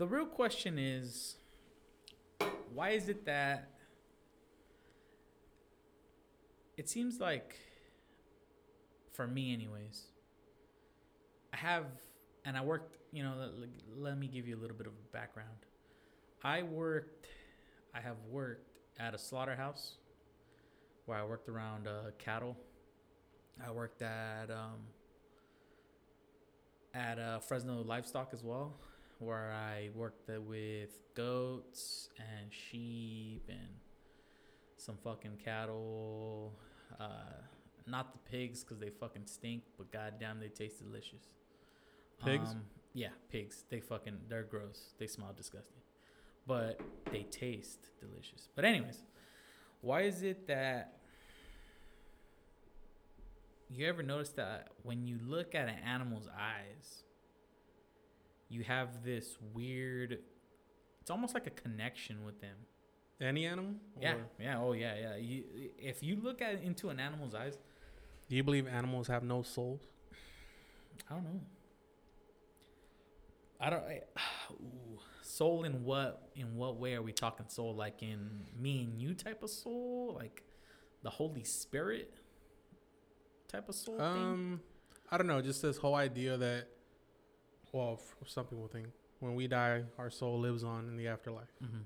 the real question is why is it that it seems like for me anyways i have and i worked you know let, let me give you a little bit of background. I worked i have worked at a slaughterhouse where i worked around uh, cattle. I worked at um, at uh, fresno livestock as well where i worked with goats and sheep and some fucking cattle uh, not the pigs because they fucking stink, but goddamn, they taste delicious. Pigs? Um, yeah, pigs. They fucking they're gross. They smell disgusting, but they taste delicious. But anyways, why is it that you ever notice that when you look at an animal's eyes, you have this weird? It's almost like a connection with them. Any animal? Yeah, Or yeah, oh yeah, yeah. You, if you look at into an animal's eyes, Do you believe animals have no souls? I don't know. I don't. I, ooh, soul in what? In what way are we talking soul? Like in me and you type of soul, like the Holy Spirit type of soul thing. Um, I don't know. Just this whole idea that, well, some people think when we die, our soul lives on in the afterlife. Mm-hmm.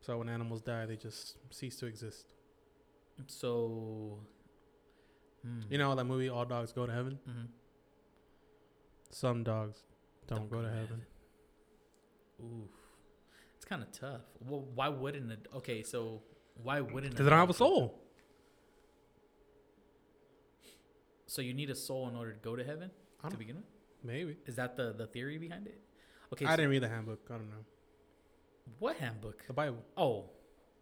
So when animals die, they just cease to exist. So, hmm. You know that movie, All Dogs Go to Heaven. Mhm. Some dogs don't, go, to heaven. Oof, it's kind of tough. Well, why wouldn't it? Okay, so why wouldn't? because they don't have a soul. So you need a soul in order to go to heaven to begin with. Maybe. Is that the the theory behind it? Okay, I so didn't read the handbook. I don't know what handbook? the Bible. Oh,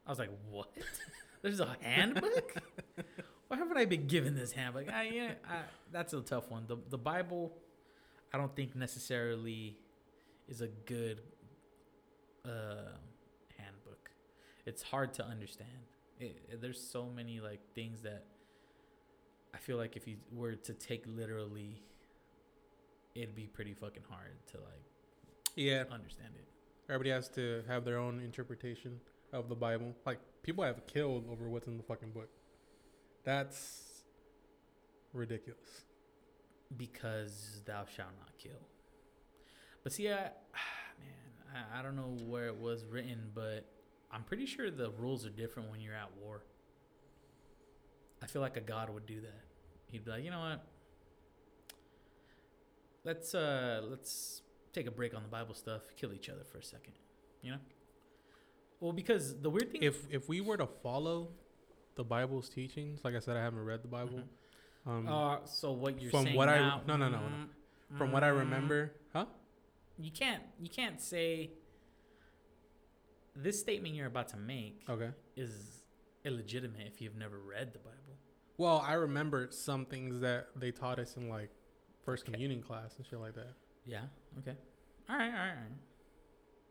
I was like, what? There's a handbook? Why haven't I been given this handbook? I, yeah, I, that's a tough one. The the Bible, I don't think necessarily is a good uh, handbook. It's hard to understand. It, it- there's so many like things that I feel like if you were to take literally, it'd be pretty fucking hard to like Yeah, understand it. everybody has to have their own interpretation of the Bible. Like people have killed over what's in the fucking book. That's ridiculous. because thou shalt not kill. But see, I, man, I, I don't know where it was written, but I'm pretty sure the rules are different when you're at war. I feel like a god would do that. He'd be like, you know what? Let's uh let's take a break on the Bible stuff, kill each other for a second. You know? Well, because the weird thing If if we were to follow the Bible's teachings, like I said, I haven't read the Bible. Um, uh so what you're from saying what I- now, no, no, no, no. Mm, from what I mm, remember, huh? you can't you can't say this statement you're about to make Okay. is illegitimate if you've never read the Bible. Well, I remember some things that they taught us in like first Okay. communion class and shit like that. Yeah. Okay. All right. All right. All right.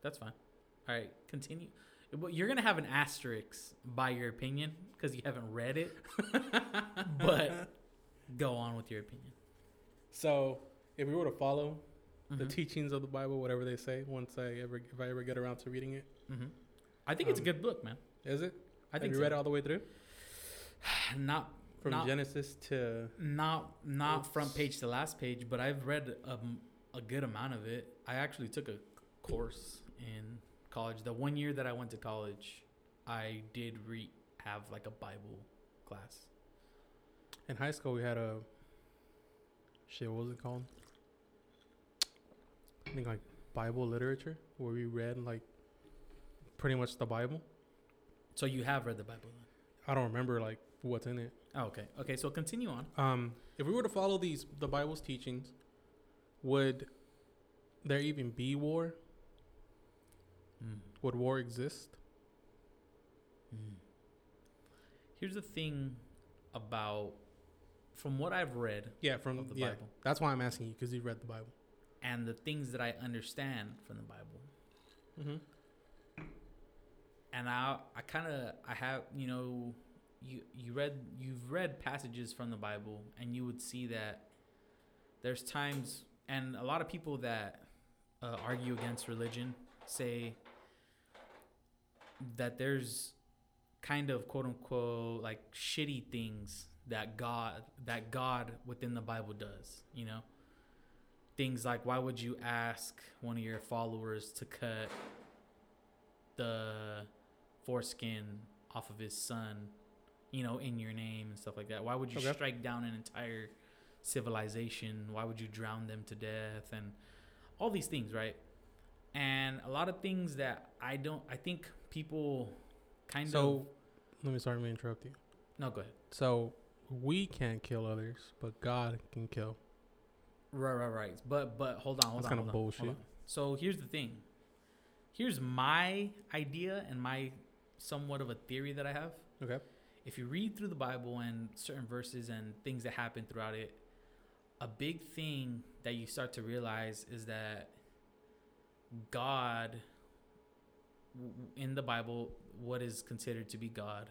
That's fine. All right. Continue. Well, You're gonna have an asterisk by your opinion because you haven't read it. but go on with your opinion. So, if we were to follow the Mhm. teachings of the Bible, whatever they say, once I ever if I ever get around to reading it, Mhm. I think it's a Um, good book, man. is it? I Have think you so. read it all the way through Not from Not- Genesis to? not not Oops. front page to last page, but I've read um, a good amount of it. I actually took a course in college. The one year that I went to college, I did re- have like a Bible class. In high school, we had a shit. What was it called? I think like Bible literature, where we read like pretty much the Bible. So you have read the Bible then? I don't remember like what's in it. Oh, okay. Okay, so continue on. Um, if we were to follow these the Bible's teachings, would there even be war? Mm. Would war exist? Mm. Here's the thing about from what I've read Yeah, from of the yeah. Bible That's why I'm asking you because you read the Bible. and the things that I understand from the Bible. Mm-hmm. and I I kind of I have you know you you read you've read passages from the Bible and you would see that there's times and a lot of people that uh, argue against religion say that there's kind of quote unquote like shitty things that God that God within the Bible does, you know? Things like why would you ask one of your followers to cut the foreskin off of his son, you know, in your name and stuff like that? Why would you Okay. strike down an entire civilization? Why would you drown them to death and all these things, right? And a lot of things that I don't I think people kind of So, let me sorry, let me interrupt you. No, go ahead. So, we can't kill others, but God can kill. Right, right, right. But but hold on, hold That's on. hold on, hold bullshit. on. So here's the thing. Here's my idea and my somewhat of a theory that I have. Okay. If you read through the Bible and certain verses and things that happen throughout it, a big thing that you start to realize is that God in the Bible, what is considered to be God,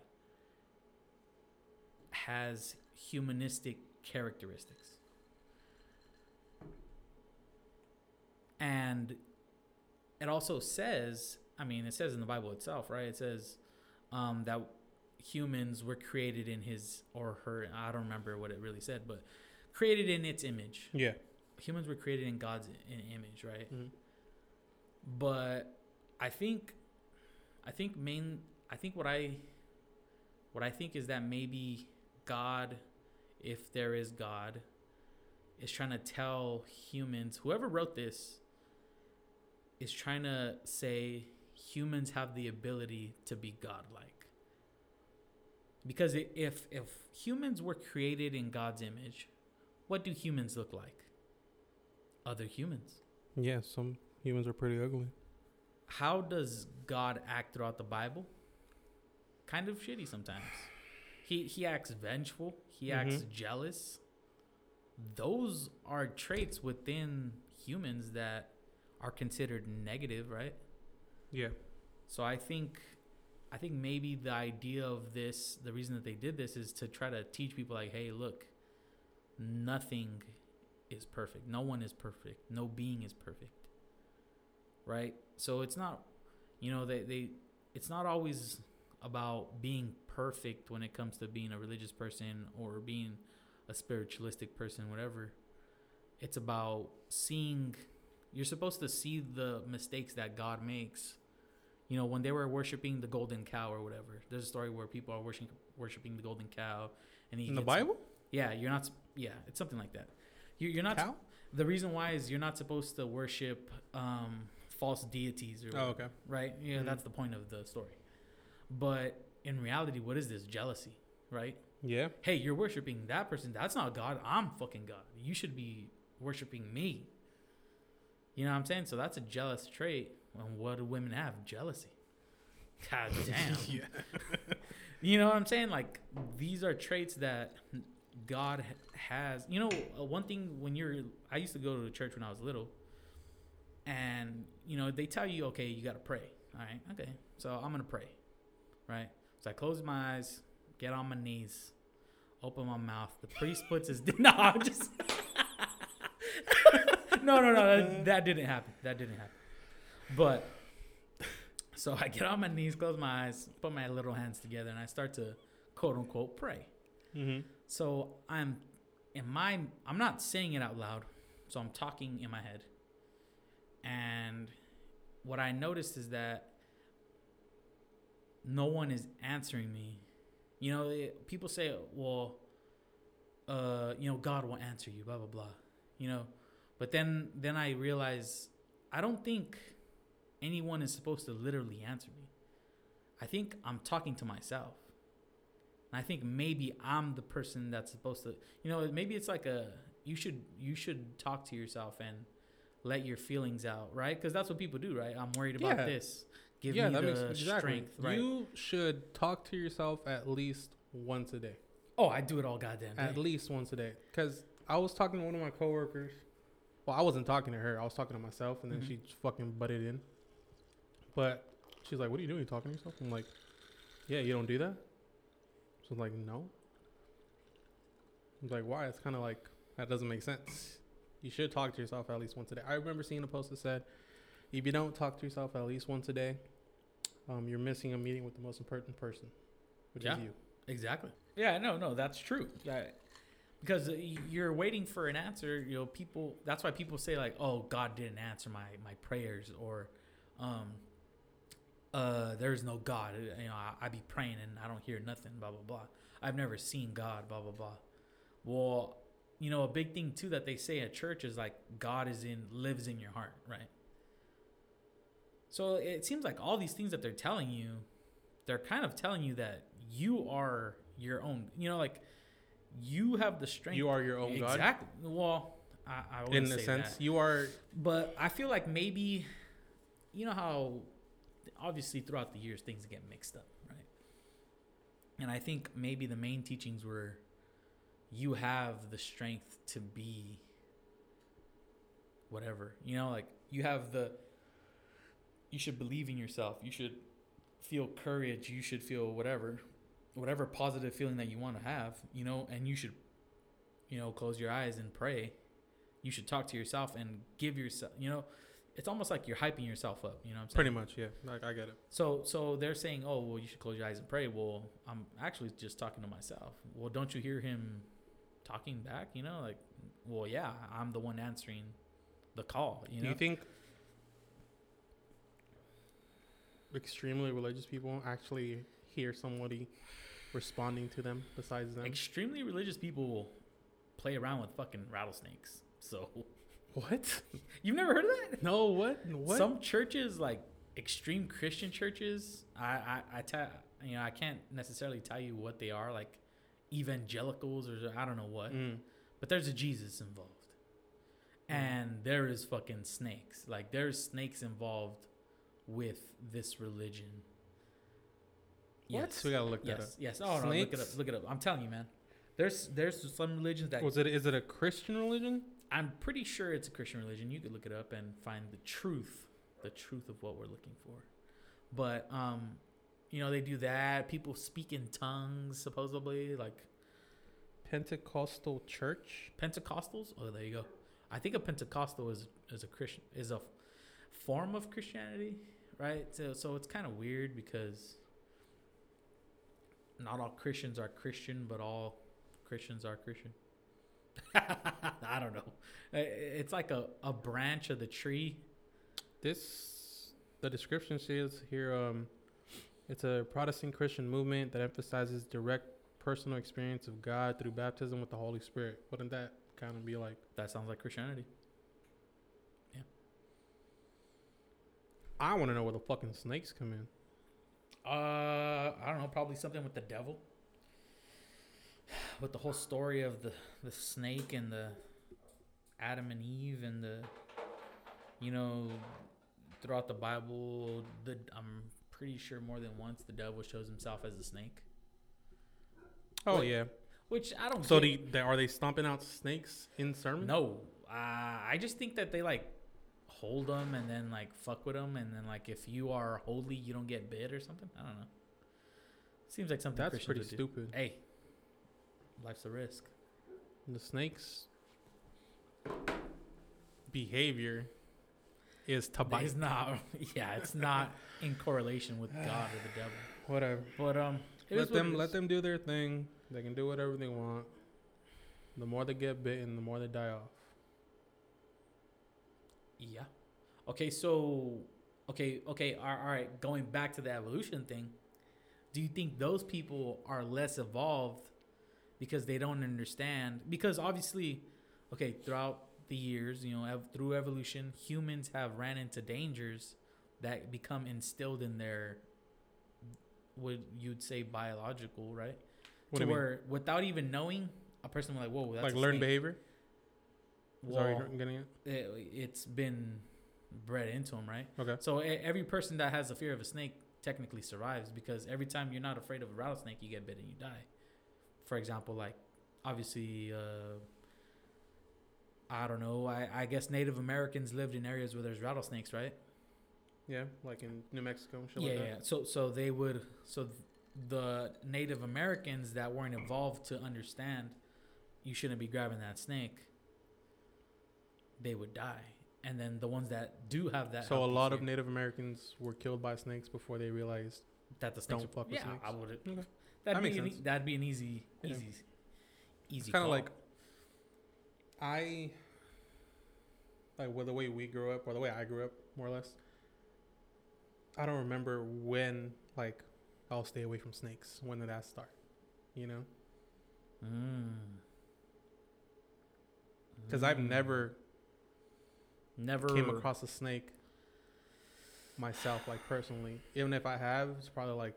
has humanistic characteristics. And it also says, I mean, it says in the Bible itself, right? It says um, that humans were created in his or her, I don't remember what it really said, but created in its image. Yeah. Humans were created in God's in image, right? Mhm. But I think, I think main, I think what I, what I think is that maybe God, if there is God, is trying to tell humans, whoever wrote this, is trying to say humans have the ability to be godlike. Because if if humans were created in God's image, what do humans look like? Other humans. Yeah, some humans are pretty ugly. How does God act throughout the Bible? Kind of shitty sometimes. He he acts vengeful. He acts Mhm. jealous. Those are traits within humans that are considered negative, right? Yeah. So I think I think maybe the idea of this, the reason that they did this is to try to teach people like, hey, look, nothing is perfect. No one is perfect. No being is perfect. Right? So it's not you know, they, they it's not always about being perfect when it comes to being a religious person or being a spiritualistic person, whatever. It's about seeing you're supposed to see the mistakes that God makes you know, when they were worshiping the golden cow or whatever. There's a story where people are worshiping worshiping the golden cow, and he In the Bible? Yeah, you're not. Yeah, it's something like that. You, you're not. Cow? The reason why is you're not supposed to worship um, false deities or Oh, okay. right. Yeah, Mhm. that's the point of the story. But in reality, what is this jealousy? Right? Yeah. Hey, you're worshiping that person. That's not God. I'm fucking God. You should be worshiping me. You know what I'm saying? So that's a jealous trait. And what do women have? Jealousy. God damn. yeah. You know what I'm saying? Like these are traits that God has. You know, uh, one thing when you're, I used to go to the church when I was little, and you know they tell you, okay, you got to pray. All right, okay, so I'm gonna pray, right? So I close my eyes, get on my knees, open my mouth. The priest puts his no, I'm just no, no, no. That, that didn't happen. That didn't happen. But so I get on my knees, close my eyes, put my little hands together, and I start to quote unquote pray. Mm-hmm. So I'm in my I'm not saying it out loud, so I'm talking in my head. And what I noticed is that no one is answering me. You know, people say, "Well, uh, you know, God will answer you." Blah blah blah. You know, but then then I realize I don't think anyone is supposed to literally answer me. I think I'm talking to myself. And I think maybe I'm the person that's supposed to, you know, maybe it's like a you should you should talk to yourself and let your feelings out, right? Because that's what people do, right? I'm worried about Yeah. this. Give yeah, me that the makes exactly. strength, right? You should talk to yourself at least once a day. oh, I do it all goddamn day. At least once a day. Because I was talking to one of my coworkers. Well, I wasn't talking to her. I was talking to myself, and then Mhm. she fucking butted in. But she's like, "What are you doing? You talking to yourself?" I'm like, "Yeah, you don't do that." She's like, "No." I'm like, "Why?" It's kind of like that doesn't make sense. You should talk to yourself at least once a day. I remember seeing a post that said, if you don't talk to yourself at least once a day, um, you're missing a meeting with the most important person, which Yeah. is you. Exactly. Yeah, no, no, that's true. Yeah, because you're waiting for an answer. You know, people. That's why people say like, "Oh, God didn't answer my my prayers," or, um, uh, there's no God. You know, I, I be praying and I don't hear nothing. Blah blah blah. I've never seen God. Blah blah blah. Well, you know, a big thing too that they say at church is like God is in lives in your heart, right? So it seems like all these things that they're telling you, they're kind of telling you that you are your own. You know, like you have the strength. You are your own God. exactly. Well, I, I In say sense, that. you are. but I feel like maybe, you know how, obviously throughout the years things get mixed up, right? And I think maybe the main teachings were, you have the strength to be. Whatever you know, like you have the. You should believe in yourself. You should feel courage. You should feel whatever, whatever positive feeling that you want to have. You know, and you should, you know, close your eyes and pray. You should talk to yourself and give yourself. You know, it's almost like you're hyping yourself up. You know what I'm saying? Pretty much, yeah. Like I get it. So so they're saying, "Oh, well, you should close your eyes and pray." Well, I'm actually just talking to myself. Well, don't you hear him talking back? You know, like, well, yeah, I'm the one answering the call. You Do know, you think extremely religious people actually hear somebody responding to them besides them? extremely religious people will play around with fucking rattlesnakes. So what? you've never heard of that? No, what? What? Some churches, like extreme Christian churches, I I, I tell you know I can't necessarily tell you what they are, like evangelicals or I don't know what. Mm. But there's a Jesus involved. Mm. And there is fucking snakes. Like there's snakes involved with this religion. What? We gotta look that yes. up. Yes. Oh no, look it up. Look it up. I'm telling you, man. There's there's some religions that Was it? Is it a Christian religion? I'm pretty sure it's a Christian religion. You could look it up and find the truth, the truth of what we're looking for. But um, you know, they do that. People speak in tongues supposedly, like Pentecostal church. Pentecostals. Oh, there you go. I think a Pentecostal is is a Christian is a form of Christianity, right? So so it's kind of weird because not all Christians are Christian, but all Christians are Christian. I don't know. It's like a, a branch of the tree. This the description says here. Um, it's a Protestant Christian movement that emphasizes direct personal experience of God through baptism with the Holy Spirit. Wouldn't that kind of be like? That sounds like Christianity. Yeah. I want to know where the fucking snakes come in. Uh, I don't know. Probably something with the devil. With the whole story of the the snake and the Adam and Eve and the, you know, throughout the Bible, the I'm pretty sure more than once the devil shows himself as a snake. Oh yeah. Which I don't. So get. the, they, are they stomping out snakes in sermon? no, uh, I just think that they like hold them and then like fuck with them and then like if you are holy, you don't get bit or something. I don't know. Seems like something That's Christians pretty would do. stupid. Hey, life's a risk. The snakes' behavior is to bite. It's not. Yeah, it's not in correlation with God or the devil. Whatever. But um, let them let them do their thing. They can do whatever they want. The more they get bitten, the more they die off. Yeah. Okay. So. Okay. Okay. All right. Going back to the evolution thing, do you think those people are less evolved because they don't understand? Because obviously, okay, throughout the years, you know, ev- through evolution, humans have ran into dangers that become instilled in their, what you'd say, biological, right? What to you mean? where without even knowing, a person will like, whoa, that's Like learned behavior? Is that what Well, you're getting at? it, it's been bred into them, right? Okay. So every person that has a fear of a snake technically survives because every time you're not afraid of a rattlesnake, you get bitten, you die. For example, like obviously, uh, I don't know. I, I guess Native Americans lived in areas where there's rattlesnakes, right? Yeah, like in New Mexico and shit yeah, like yeah. So so they would so th- the Native Americans that weren't evolved to understand you shouldn't be grabbing that snake, they would die. and then the ones that do have that. so a lot of Native Americans were killed by snakes before they realized. that the snakes don't fuck with yeah, snakes. I would. Okay. That'd That be an, sense. that'd be an easy, Yeah. easy, easy. Kind of like I like with the way we grew up or the way I grew up, more or less. I don't remember when like I'll stay away from snakes. When did that start? You know, Mm. because I've Mm. never never came across a snake myself, like personally. Even if I have, it's probably like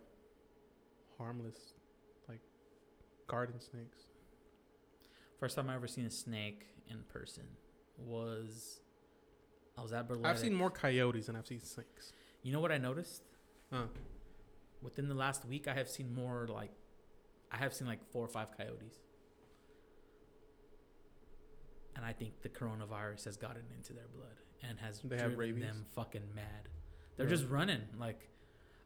harmless, like garden snakes. First time I ever seen a snake in person was I was at Berlin. I've seen more coyotes than I've seen snakes. You know what I noticed? Huh. Within the last week, I have seen more like I have seen like four or five coyotes, and I think the coronavirus has gotten into their blood and has They driven them fucking mad. They're Really? just running. Like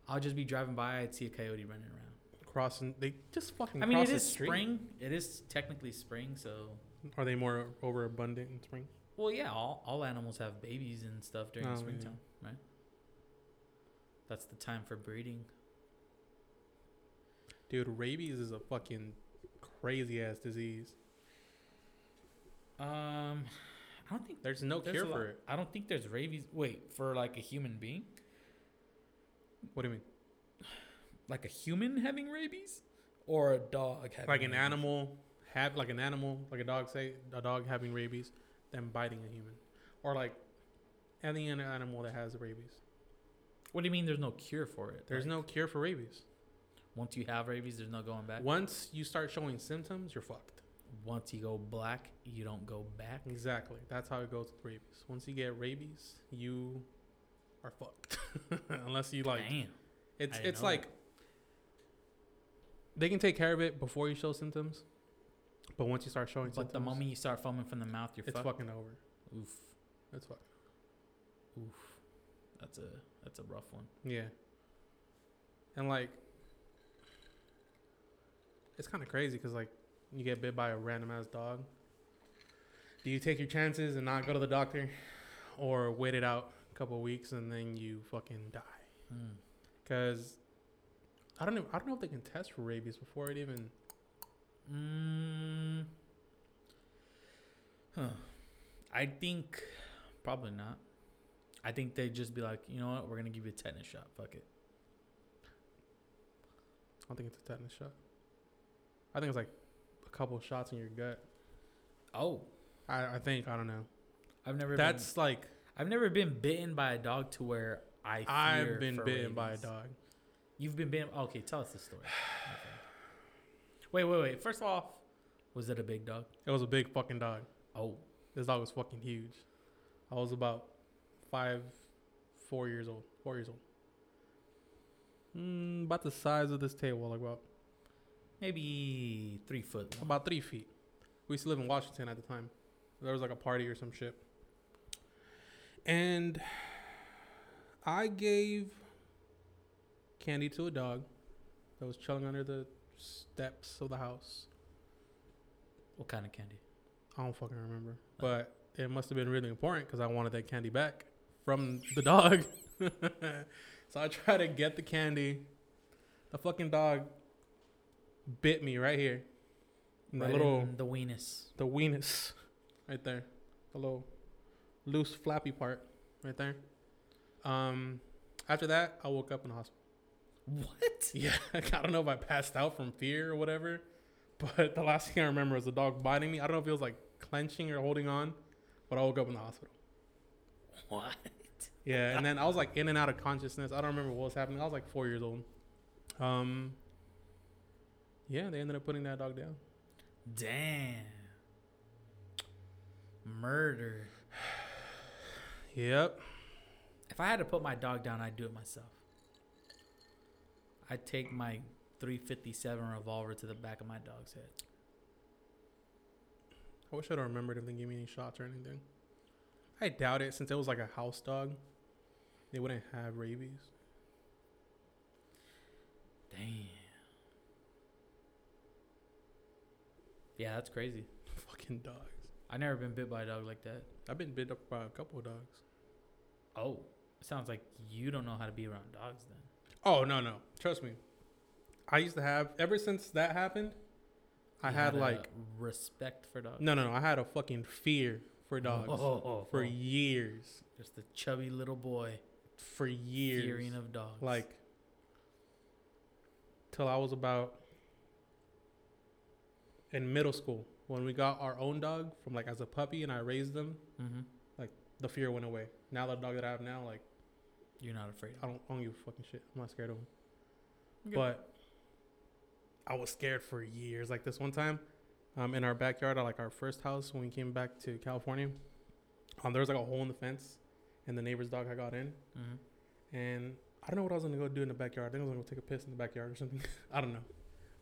I'll just be driving by, I'd see a coyote running around. Crossing, they just fucking. I mean, it is spring. It is technically spring, so Are they more overabundant in spring? well, yeah. All all animals have babies and stuff during Oh, the yeah. springtime, right? That's the time for breeding. Dude, rabies is a fucking crazy ass disease. Um, I don't think There's no there's cure lot- for it. I don't think there's rabies. Wait, for like a human being, What do you mean? Like a human having rabies, or a dog having Like an rabies? animal have like an animal, like a dog say a dog having rabies, then biting a human, or like any other animal that has rabies. What do you mean? There's no cure for it? There's Like, no cure for rabies. Once you have rabies, there's no going back. Once you start showing symptoms, you're fucked. Once you go black, you don't go back. Exactly. That's how it goes with rabies. Once you get rabies, you are fucked. Unless you like Damn. It's it's know like they can take care of it before you show symptoms, but once you start showing symptoms. But the moment you start foaming from the mouth, you're it's fucked. fucking over. Oof. It's fucking Oof. That's a that's a rough one. yeah. And like, it's kind of crazy because like you get bit by a random ass dog. Do you take your chances and not go to the doctor, or wait it out a couple weeks and then you fucking die? Mm. Because I don't know. I don't know if they can test for rabies before it even. Mm. Huh. I think probably not. I think they'd just be like, you know what, we're gonna give you a tetanus shot. Fuck it. I don't think it's a tetanus shot. I think it's like a couple shots in your gut. Oh, I, I think I don't know. I've never. That's like Been, I've never been bitten by a dog to where I. Fear I've been bitten by a dog. You've been bitten. Okay, tell us the story. Okay. Wait, wait, wait. First off, was it a big dog? It was a big fucking dog. Oh, This dog was fucking huge. I was about five, four years old. Four years old. Mm, about the size of this table, like about maybe three foot. long. about three feet. We used to live in Washington at the time. There was like a party or some shit. And I gave candy to a dog that was chilling under the steps of the house. What kind of candy? I don't fucking remember. But it must have been really important because I wanted that candy back from the dog. so I tried to get the candy. The fucking dog bit me right here. In the little the weenus. the weenus right there. The little loose flappy part right there. Um after that I woke up in the hospital. What? Yeah, I don't know if I passed out from fear or whatever, but the last thing I remember was the dog biting me. I don't know if it was like clenching or holding on, but I woke up in the hospital. What? Yeah, and then I was like in and out of consciousness. I don't remember what was happening. I was like four years old. Um, yeah, they ended up putting that dog down. Damn. Murder. Yep. If I had to put my dog down, I'd do it myself. I'd take my 357 revolver to the back of my dog's head. I wish I'd have remembered if they gave me any shots or anything. I doubt it since it was like a house dog. They wouldn't have rabies. Damn. Yeah, that's crazy. Fucking dogs. I never been bit by a dog like that. I've been bit up by a couple of dogs. Oh, sounds like you don't know how to be around dogs then. Oh no no, trust me. I used to have ever since that happened. I You had like respect for dogs. no no no. I had a fucking fear for dogs Oh, for oh. years. just a chubby little boy For years. fearing of dogs. like till I was about in middle school when we got our own dog from like as a puppy and I raised them. hmm Like The fear went away. Now the dog that I have now, like you're not afraid. I don't, I don't give a fucking shit. I'm not scared of him. Okay. But I was scared for years. Like this one time, um, in our backyard, at like our first house when we came back to California, um, there was like a hole in the fence, and the neighbor's dog had got in, hmm and I don't know what I was gonna go do in the backyard. I think I was gonna go take a piss in the backyard or something. I don't know.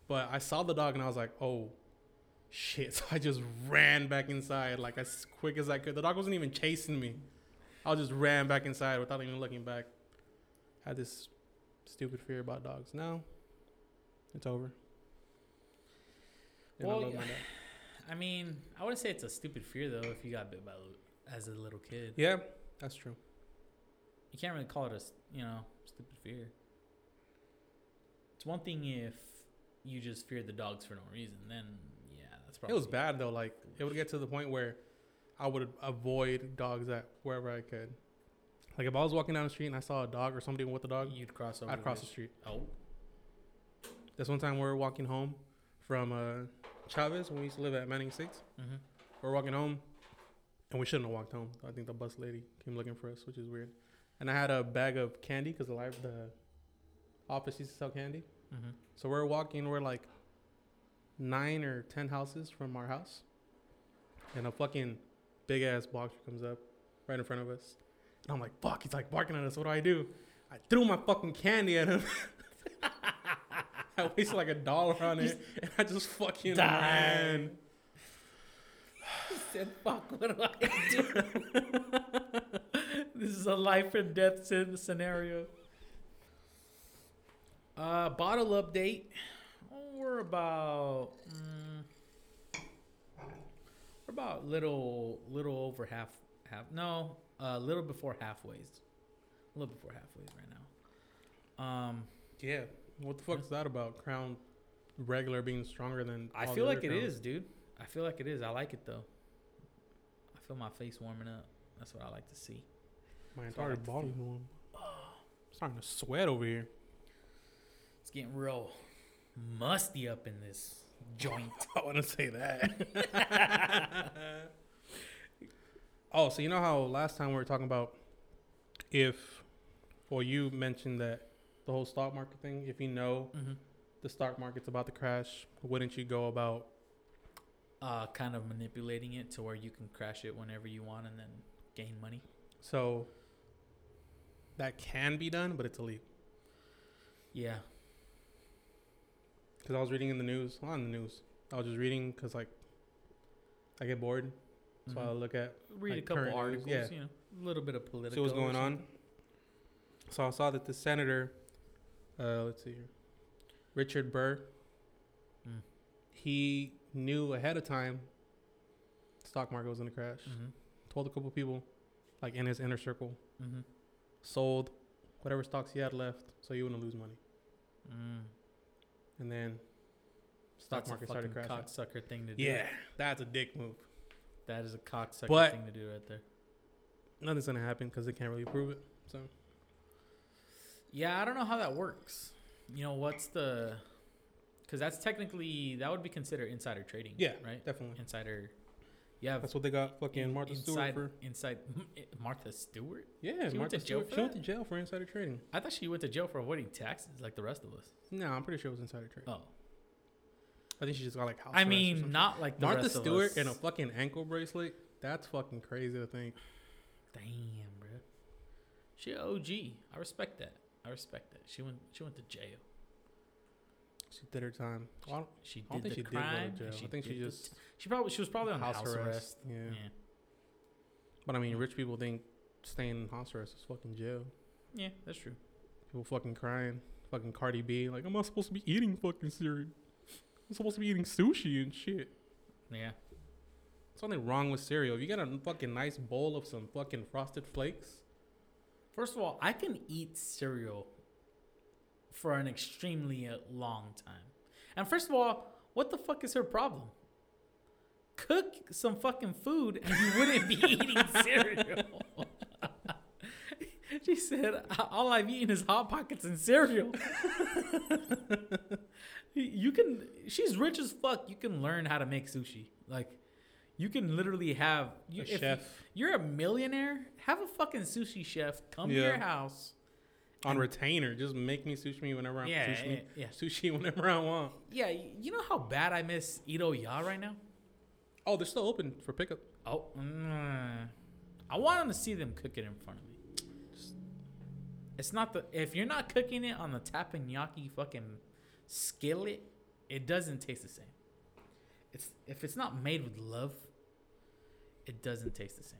But I saw the dog and I was like, oh, shit. So I just ran back inside like as quick as I could. The dog wasn't even chasing me. I just ran back inside without even looking back. Had this stupid fear about dogs. Now, it's over. And I Well, dog. I mean, I wouldn't say it's a stupid fear though. If you got bit by as a little kid, Yeah, that's true. you can't really call it a you know stupid fear. It's one thing if you just feared the dogs for no reason. Then yeah, that's probably It was bad though. Like it would get to the point where I would avoid dogs at wherever I could. Like if I was walking down the street and I saw a dog or somebody with a dog, You'd cross over. I'd cross the the street. Oh, This one time we were walking home from uh, Chavez when we used to live at Manning Estates. mm-hmm. We are walking home, and we shouldn't have walked home. I think the bus lady came looking for us, which is weird. And I had a bag of candy because the, li- the office used to sell candy. Mm-hmm. So we're walking, we're like nine or ten houses from our house. And a fucking big ass boxer comes up right in front of us. And I'm like, fuck, he's like barking at us. What do I do? I threw my fucking candy at him. I wasted like a dollar on it. And I just fucking Die. ran. said, "Fuck, what do I do?" this is a life and death scenario. Uh, bottle update. Oh, we're about mm, about little little over half half no a little before halfways, a little before halfways right now. Um, Yeah. What the fuck is that about? Crown regular being stronger than. I feel like it crowns? is, dude. I feel like it is. I like it though. I feel my face warming up. That's what I like to see. My entire like body's warm. I'm starting to sweat over here. It's getting real musty up in this joint. I want to say that. oh, so you know how last time we were talking about if, well, you mentioned that the whole stock market thing. If you know mm-hmm. the stock market's about to crash, wouldn't you go about? uh, kind of manipulating it to where you can crash it whenever you want and then gain money. So that can be done, but it's illegal. Yeah. Because I was reading in the news, not in the news. I was just reading because like I get bored, so I Mhm. look at read like a couple current news, articles. yeah. You know, a little bit of political. see what's going on. So I saw that the senator, uh, let's see here, Richard Burr, Mm. he knew ahead of time stock market was gonna crash. Mhm. Told a couple people, like in his inner circle, Mhm. sold whatever stocks he had left so he wouldn't lose money. Mm. And then stock That's market started crashing. cocksucker thing to do. Yeah, that's a dick move. That is a cocksucker But- thing to do right there. Nothing's gonna happen because they can't really prove it. So Yeah, I don't know how that works. You know, what's the. Because that's technically. That would be considered insider trading. Yeah. Right? definitely, Insider. Have. that's what they got fucking in- Martha Stewart inside, for. Inside. Martha Stewart? Yeah, She went Martha to jail Stewart. for She went to jail for insider trading. I thought she went to jail for avoiding taxes like the rest of us. No, I'm pretty sure it was insider trading. Oh. I think she just got like house I mean, not like the Martha rest Stewart of us. in a fucking ankle bracelet. That's fucking crazy to think. Damn, bro. She OG. I respect that. I respect that. She went. She went to jail. She did her time. Well, I She did I don't think she did go to jail. and I think she just she probably. She was probably on house, arrest. Yeah. Yeah. But I mean, rich people think staying in house arrest is fucking jail. Yeah, that's true. People fucking crying. Fucking Cardi B. Like, I'm not supposed to be eating fucking cereal. I'm supposed to be eating sushi and shit. Yeah. Something wrong with cereal. If you got a fucking nice bowl of some fucking frosted flakes, First of all, I can eat cereal for an extremely uh, long time. And first of all, what the fuck is her problem? Cook some fucking food and you wouldn't be eating cereal. she said, all I've eaten is Hot Pockets and cereal. you can, she's rich as fuck. You can learn how to make sushi. Like, you can literally have you, a chef you're a millionaire, have a fucking sushi chef come to your house. On retainer, just make me sushi whenever I Yeah, sushi, yeah, yeah. sushi whenever I want. Yeah, you know how bad I miss Ito Ya right now? Oh, they're still open for pickup. Oh, mm, I want them to see them cook it in front of me. It's not the if you're not cooking it on the teppanyaki fucking skillet, it doesn't taste the same. It's if it's not made with love, it doesn't taste the same.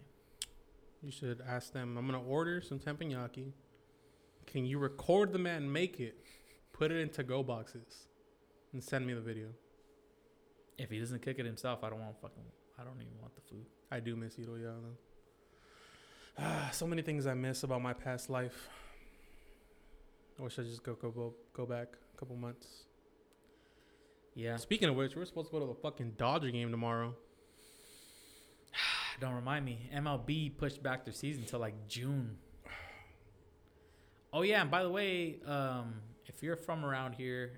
You should ask them. I'm gonna order some teppanyaki. Can you record the man make it, put it in to-go boxes, and send me the video? If he doesn't cook it himself, I don't want fucking. I don't even want the food. I do miss Ito Ya though. Ah, so many things I miss about my past life. I wish I just go go go, go back a couple months. Yeah, Speaking of which, we're supposed to go to the fucking Dodger game tomorrow. Don't remind me. MLB pushed back their season till like June. Oh yeah, and by the way, um, if you're from around here,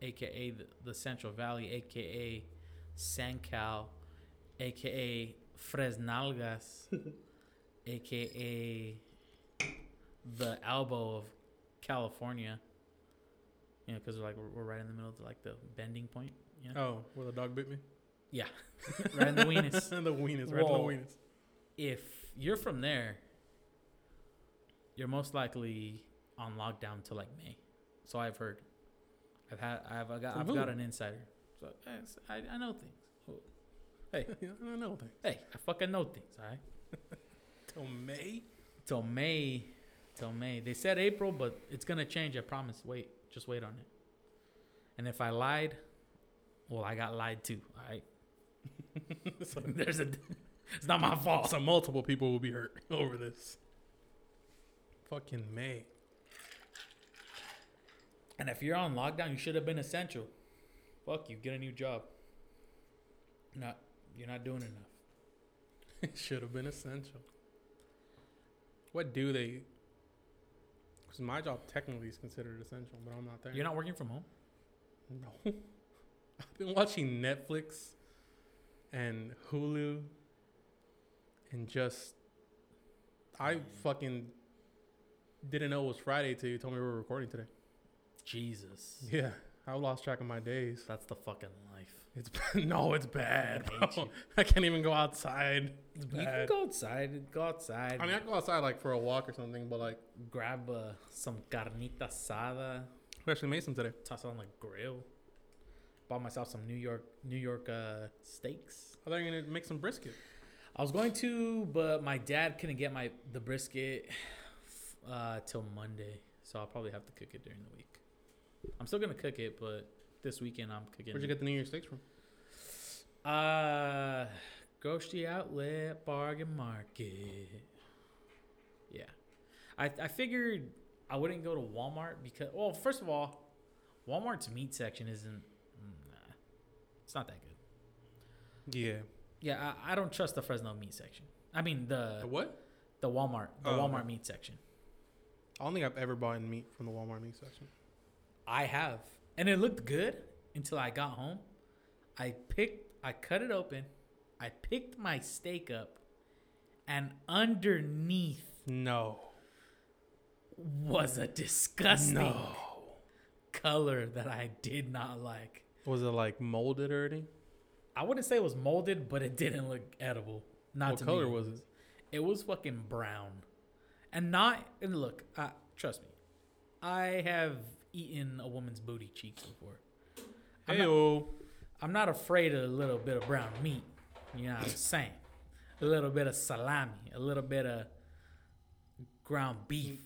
aka the, the Central Valley, aka CenCal, aka Fresnalgas, aka the elbow of California. You know, because like we're, we're right in the middle of like the bending point. You know? Oh, where the dog bit me? Yeah, right in the weenus. the weenus, right in the weenus. if you're from there, you're most likely on lockdown till like May. So I've heard. I've had. I've I got. I've got an insider. So eh, I, I know things. Hey, I know. things. hey, I fucking know things. All right. Till May. Till May. Till May. They said April, but it's gonna change. I promise. Wait. Just wait on it. And if I lied, well, I got lied too. All right. so, There's a. It's not my fault. so multiple people will be hurt over this. Fucking May. And if you're on lockdown, you should have been essential. Fuck you, get a new job. Not, you're not doing enough. It should have been essential. What do they? Because my job technically is considered essential, but I'm not there. You're not working from home. No. I've been watching Netflix and Hulu and just. I fucking didn't know it was Friday till you told me we were recording today. Jesus, Yeah, I lost track of my days. that's the fucking life. It's no, it's bad. I bro. I can't even go outside. It's You can go outside. Go outside. I mean, I can go outside like for a walk or something, but like grab uh, some carne asada, we actually made some today. toss it on the grill. Bought myself some New York New York uh, steaks. I thought you were gonna make some brisket. I was going to, but my dad couldn't get my the brisket uh, till Monday, so I'll probably have to cook it during the week. I'm still gonna cook it, but this weekend I'm cooking. Where'd you get the New York steaks from? Uh, grocery outlet, bargain market. Yeah, I I figured I wouldn't go to Walmart because well, first of all, Walmart's meat section isn't. Nah, it's not that good. Yeah. Yeah, I, I don't trust the Fresno meat section. I mean the The what? the Walmart the Oh, Walmart okay. meat section. I don't think I've ever bought meat from the Walmart meat section. I have, and it looked good until I got home. I picked, I cut it open, I picked my steak up, and underneath No. was a disgusting No. color that I did not like. Was it like molded already? I wouldn't say it was molded, but it didn't look edible. Not what color me. was it? It was fucking brown, and not. And look, uh, trust me, I have eaten a woman's booty cheeks before. I'm not, I'm not afraid of a little bit of brown meat. You know what I'm saying? A little bit of salami, a little bit of ground beef.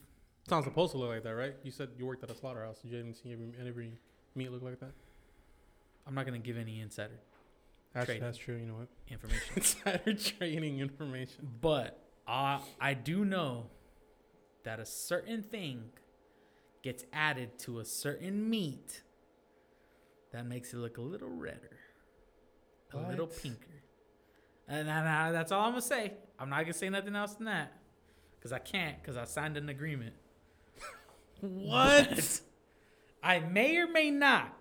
It's not supposed to look like that, right? You said you worked at a slaughterhouse. You didn't see every, every meat look like that. I'm not gonna give any insider. That's, Trading. that's true. You know what? information. Insider trading information. But uh, I do know that a certain thing gets added to a certain meat that makes it look a little redder, a little pinker. And, I- that's all I'm gonna say. I'm not gonna say nothing else than that because I can't because I signed an agreement. But I may or may not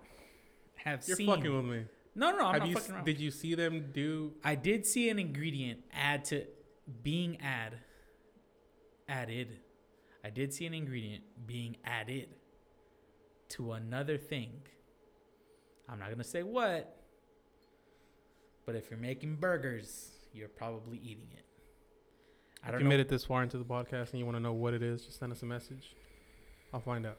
have seen. You're fucking with me. no, no, no. I'm Have not fucking s- around. Did you see them do? I did see an ingredient add to being add added. I did see an ingredient being added to another thing. I'm not gonna say what, but if you're making burgers, you're probably eating it. I If don't you know. made it this far into the podcast and you want to know what it is, just send us a message. I'll find out.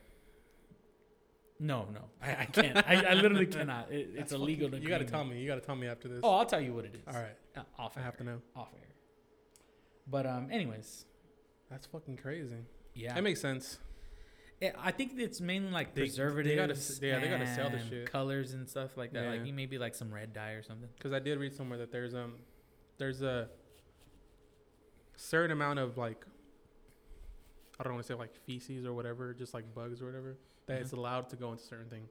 No, no, I, I can't. I, I literally cannot. It, it's illegal. fucking- You got to tell me. You got to tell me after this. Oh, I'll tell you what it is. All right. Uh, off I air. have to know. Off air. But um, anyways, That's fucking crazy. Yeah. That makes sense. I think it's mainly like They- they preservatives. gotta yeah, they gotta sell the shit. Colors and stuff like that. Yeah. Like maybe like some red dye or something. Because I did read somewhere that there's um, there's a certain amount of like, I don't want to say like feces or whatever, just like bugs or whatever, that it's Mhm. allowed to go into certain things.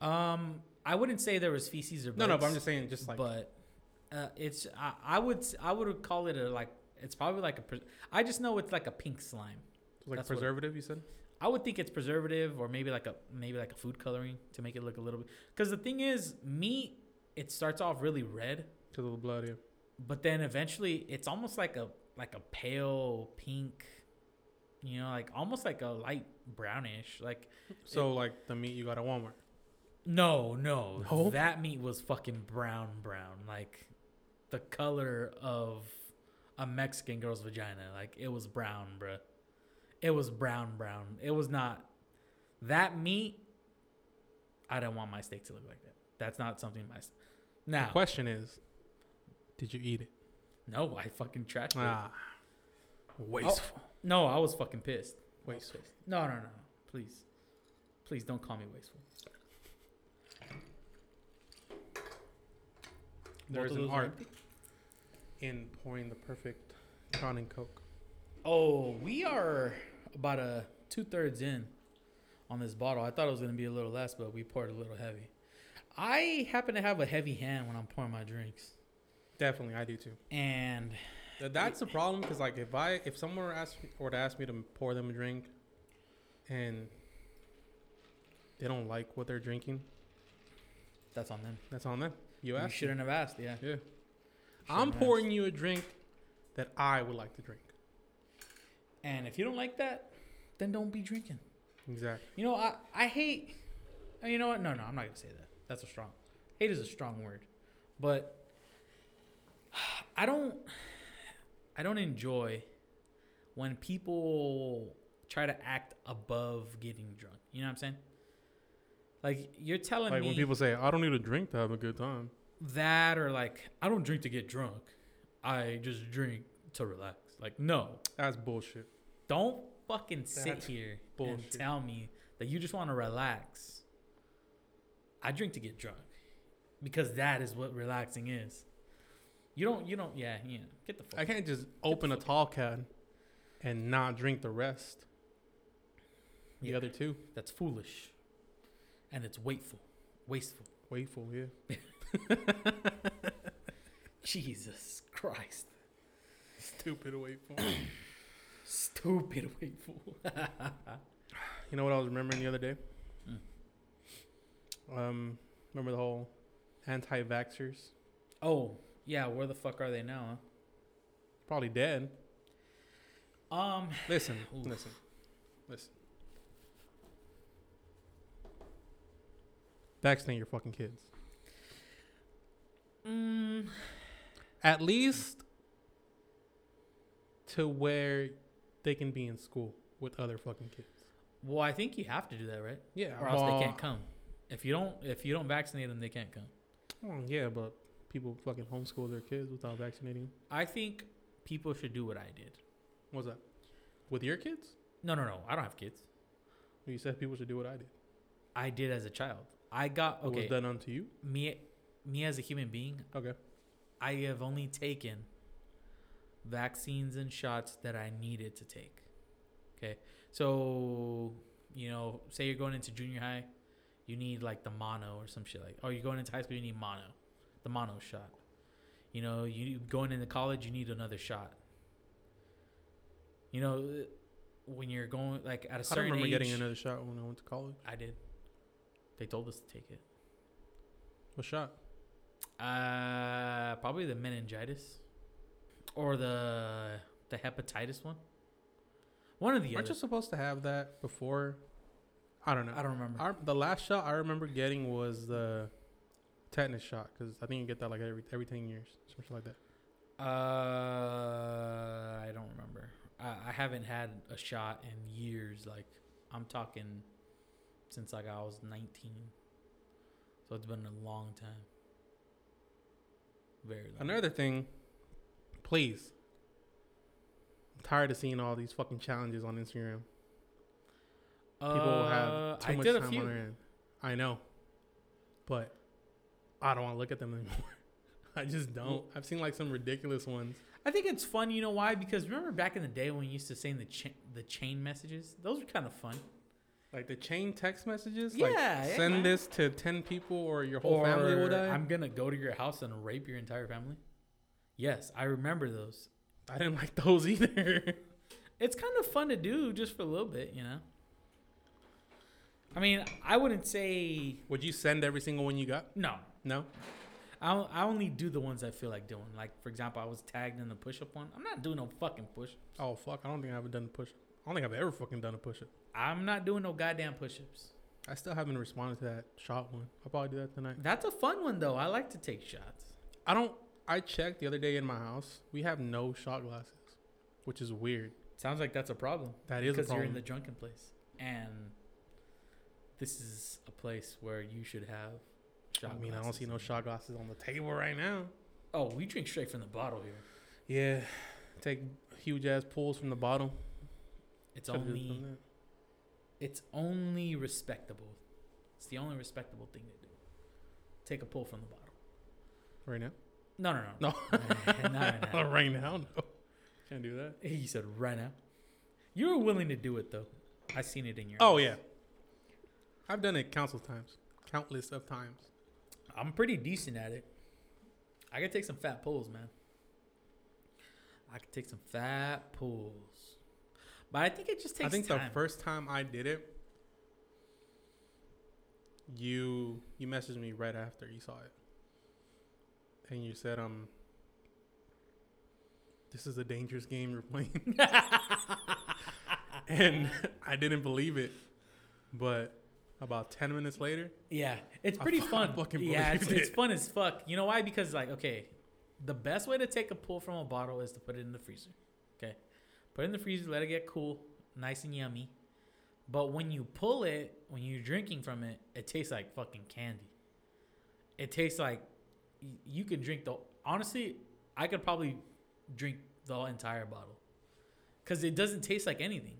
Um, I wouldn't say there was feces or No, no, but I'm just saying, just like but uh, it's I, I would I would call it a like it's probably like a pres- I just know it's like a pink slime. like that's preservative. You said. I would think it's preservative or maybe like a maybe like a food coloring to make it look a little bit. Because the thing is, meat it starts off really red, of the blood, yeah. but then eventually it's almost like a like a pale pink you know like almost like a light brownish like So like the meat you got at Walmart. no no No? that meat was fucking brown brown like the color of a mexican girl's vagina like it was brown bruh it was brown brown it was not that meat i don't want my steak to look like that that's not something my now The question is, did you eat it? no i fucking trashed it Ah, wasteful. No, I was fucking pissed. Wasteful. pissed. No, no, no, no. Please. Please don't call me wasteful. There's an art empty? In pouring the perfect Crown and Coke. Oh, we are about a two thirds in on this bottle. I thought it was gonna be a little less, but we poured a little heavy. I happen to have a heavy hand when I'm pouring my drinks, Definitely, I do too. and That's the problem because like if I if someone were to ask me to pour them a drink, and they don't like what they're drinking, that's on them. that's on them. You You asked. me. shouldn't have asked. Yeah. Yeah. Shouldn't I'm pouring you a drink that I would like to drink. And if you don't like that, then don't be drinking. Exactly. You know, I, I hate. uh, You know what? No, no, I'm not gonna say that. That's a strong. Hate is a strong word, but I don't. I don't enjoy when people try to act above getting drunk. You know what I'm saying? Like you're telling Like me Like when people say, "I don't need a drink to have a good time." That, or like I don't drink to get drunk. I just drink to relax. Like no, That's bullshit. don't fucking sit That's here bullshit. and tell me that you just want to relax. I drink to get drunk because that is what relaxing is. You don't, you don't, yeah, yeah. Get the fuck. I can't just open a tall can and not drink the rest. The Yeah. other two, That's foolish, and it's wasteful, wasteful. wasteful. Yeah. Jesus Christ, Stupid wasteful. stupid wasteful. You know what I was remembering the other day? Mm. Um, remember the whole anti-vaxxers? oh yeah, where the fuck are they now? Probably dead. Huh? Um, Listen, Oof. listen, listen. Vaccinate your fucking kids. Mm, At least to where they can be in school with other fucking kids. well, I think you have to do that, right? Yeah, Or else they can't come. If you don't, if you don't vaccinate them, they can't come. Oh, yeah, but people fucking homeschool their kids without vaccinating. them. I think people should do what I did. What's that? With your kids? No, no, no. I don't have kids. You said people should do what I did. I did as a child. I got What okay. was done unto you? Me, me as a human being, Okay. I have only taken vaccines and shots that I needed to take. Okay. So, you know, say you're going into junior high, you need like the mono or some shit like Oh, you're going into high school, you need mono. The mono shot. You know, you going into college, you need another shot. You know, when you're going like at a I certain remember age, getting another shot when I went to college. I did. They told us to take it. What shot? Uh, probably the meningitis, or the the hepatitis one. One of the Aren't other. you supposed to have that before? I don't know. I don't remember. Our, the last shot I remember getting was the tetanus shot because I think you get that like every every ten years, something like that. Uh, I don't remember. I, I haven't had a shot in years. Like I'm talking since like I was 19. So it's been a long time. Very. Another thing, please. I'm tired of seeing all these fucking challenges on Instagram. People Uh, have too I much time on their hand. I know, but I don't want to look at them anymore. I just don't. I've seen like some ridiculous ones. I think it's fun. You know why? Because remember back in the day when we used to send the cha- the chain messages? Those were kind of fun. Like the chain text messages. Yeah, like yeah, send man. this to ten people or your whole family will die. I'm gonna go to your house and rape your entire family. Yes, I remember those. I didn't like those either. It's kind of fun to do just for a little bit, you know. I mean, I wouldn't say Would you send every single one you got? no. No. I I only do the ones I feel like doing. Like for example, I was tagged in the push-up one. I'm not doing no fucking push. Oh fuck! I don't think I've ever done push. I don't think I've ever fucking done a push up. I'm not doing no goddamn push-ups. I still haven't responded to that shot one. I'll probably do that tonight. That's a fun one though. I like to take shots. I don't. I checked the other day in my house. We have no shot glasses, which is weird. Sounds like that's a problem. That is a because you're in the drunken place, and this is a place where you should have. Shot I mean, I don't see no shot glasses on the table right now. Oh, we drink straight from the bottle here. Yeah, take huge ass pulls from the bottle. It's only it's only respectable. It's the only respectable thing to do. Take a pull from the bottle. right now. No, no, No. no. Not right now. right now, no. Can't do that. He said right now. You were willing to do it though. I seen it in your. Oh eyes. yeah, I've done it countless times, countless of times. I'm pretty decent at it. I could take some fat pulls, man. I could take some fat pulls, but I think it just takes. I think time. the first time I did it, you you messaged me right after you saw it, and you said, "Um, this is a dangerous game you're playing," and I didn't believe it, but about ten minutes later, Yeah, it's pretty fu- fun. Fucking yeah, it's, believed it's fun as fuck. You know why? Because like, okay, the best way to take a pull from a bottle is to put it in the freezer. Put it in the freezer, let it get cool, nice and yummy. But when you pull it, when you're drinking from it, it tastes like fucking candy. It tastes like you can drink the. Honestly, I could probably drink the entire bottle because it doesn't taste like anything.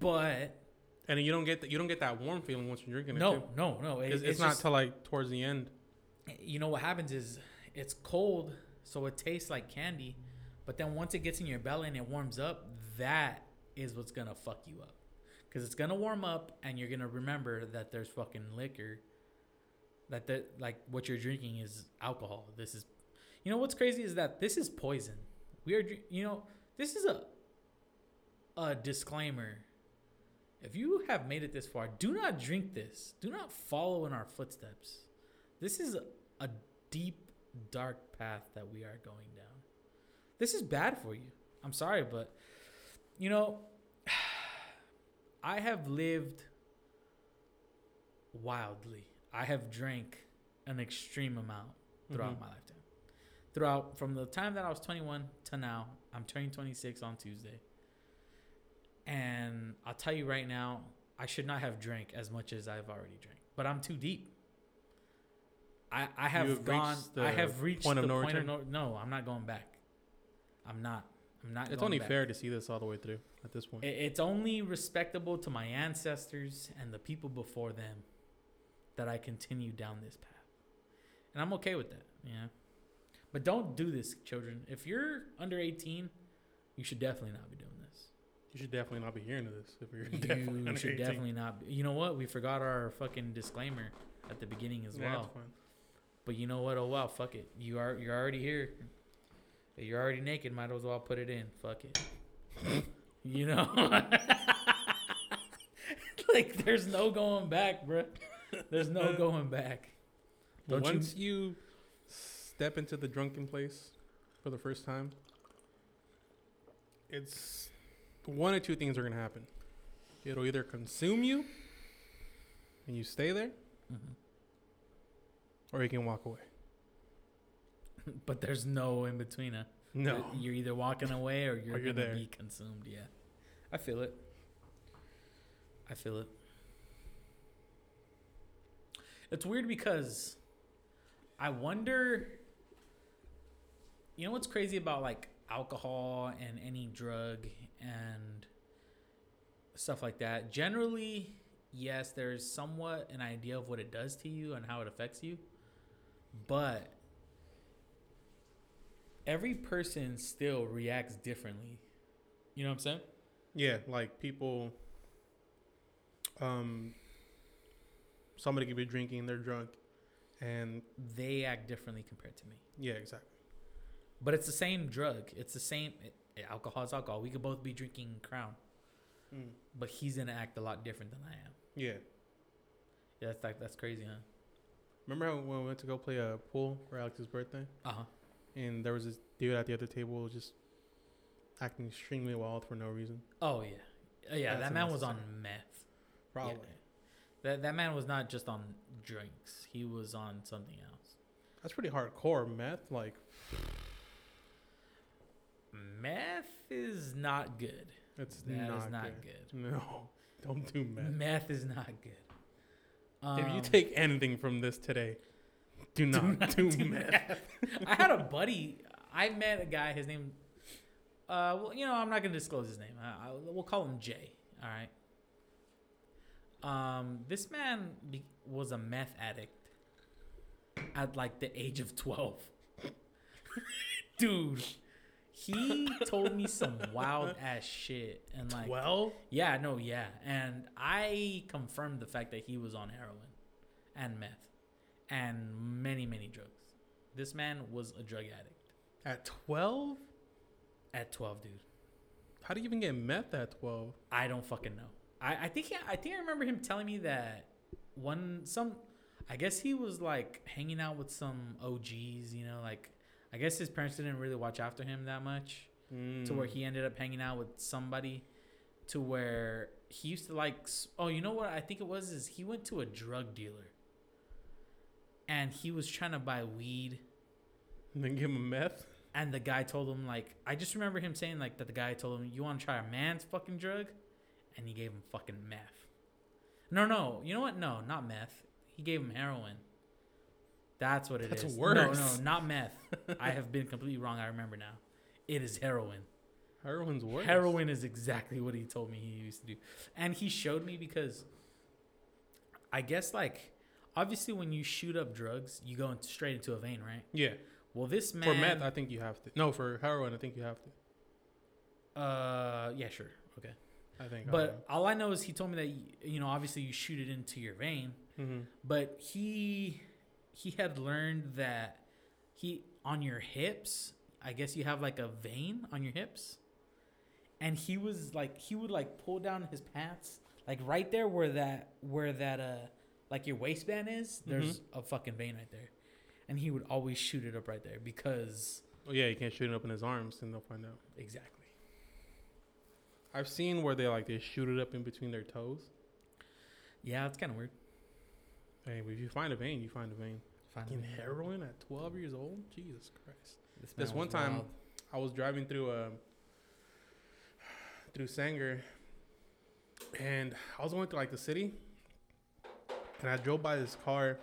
But and you don't get the, you don't get that warm feeling once you're drinking it. no, no, no, it- it's, it's, not till like towards the end. you know what happens is it's cold, so it tastes like candy. But then once it gets in your belly and it warms up, that is what's gonna fuck you up. Cause it's gonna warm up and you're gonna remember that there's fucking liquor. That the like what you're drinking is alcohol. This is, you know what's crazy is that this is poison. We are, you know, this is a, a disclaimer. If you have made it this far, do not drink this. Do not follow in our footsteps. This is a, a deep, dark path that we are going down. This is bad for you. I'm sorry, but you know, I have lived wildly. I have drank an extreme amount throughout Mhm. my lifetime. Throughout from the time that I was 21 to now, I'm turning 26 on Tuesday. And I'll tell you right now, I should not have drank as much as I've already drank, but I'm too deep. I, I have have gone. I have reached point of the no point return? of no. No, I'm not going back. I'm not. I'm not. It's only back. fair to see this all the way through at this point. It- It's only respectable to my ancestors and the people before them that I continue down this path. and I'm okay with that. Yeah, but don't do this, children. If you're under 18, you should definitely not be doing this. You should definitely not be hearing this if you're You definitely under should 18. definitely not. Be. You know what? We forgot our fucking disclaimer at the beginning as Yeah, well. But you know what? Oh wow, fuck it. You are you're already here. You're already naked. Might as well put it in. Fuck it. you know, like there's no going back, bruh. There's no going back. Don't you- Once you... step into the drunken place for the first time, it's one or two things are gonna happen. It'll either consume you, and you stay there, Mhm. or you can walk away. But there's no in between. Huh? No, You're either walking away or you're, Or you're gonna there. be consumed. Yeah, I feel it. I feel it. It's weird because I wonder. You know what's crazy about like alcohol and any drug and stuff like that? Generally, yes, there's somewhat an idea of what it does to you and how it affects you, but every person still reacts differently. You know what I'm saying? yeah, like people. Um, somebody could be drinking, they're drunk, and They act differently compared to me. yeah, exactly. But it's the same drug. It's the same it, alcohol is alcohol. We could both be drinking Crown, Mm. but he's gonna act a lot different than I am. Yeah. Yeah, that's like that's crazy, huh? Remember how when we went to go play a pool for Alex's birthday, Uh huh. And there was this dude at the other table just acting extremely wild for no reason. Oh yeah, Uh, yeah. That man was on meth. Probably. Yeah. That that man was not just on drinks. He was on something else. That's pretty hardcore meth. Like Meth is not good. it's That is not, not good. good. No, don't do meth. Meth is not good. if you Um, take anything from this today, do not do, meth. I had a buddy. I met a guy. His name. Uh, well, you know, I'm not gonna disclose his name. I, I, we'll call him Jay. All right. Um, this man be, was a meth addict at like the age of 12. Dude, he told me some wild ass shit and like Well, yeah, no, yeah. And I confirmed the fact that he was on heroin and meth and many, many drugs. This man was a drug addict at twelve, at 12, dude. how do you even get meth at twelve? I don't fucking know. I, I think he, I think I remember him telling me that one some I guess he was like hanging out with some OGs, you know, like I guess his parents didn't really watch after him that much. to where Mm. he ended up hanging out with somebody to where he used to like oh you know what i think it was is he went to a drug dealer and he was trying to buy weed And then give him meth. and the guy told him like i just remember him saying like that the guy told him you want to try a man's fucking drug and he gave him fucking meth no no you know what no not meth he gave him heroin that's what it is. That's no worse. no not meth i have been completely wrong i remember now it is heroin Heroin's worse. Heroin is exactly what he told me he used to do. And he showed me because I guess like obviously when you shoot up drugs, you go in straight into a vein, right? Yeah. Well, this man For meth, I think you have to. No, for heroin, I think you have to. uh yeah, sure. Okay. I think. But all I know is he told me that you know, obviously you shoot it into your vein, hmm but he he had learned that he on your hips, I guess you have like a vein on your hips. And he was like he would like pull down his pants like right there where that where that uh like your waistband is, there's a fucking vein right there. And he would always shoot it up right there because oh yeah, you can't shoot it up in his arms, and they'll find out. exactly. I've seen where they like they shoot it up in between their toes. Yeah, it's kind of weird. Hey, if you find a vein, you find a vein. Fucking heroin at 12 years old? Jesus Christ. This, This one time- wild. I was driving through uh through Sanger and I was going through like the city and I drove by this car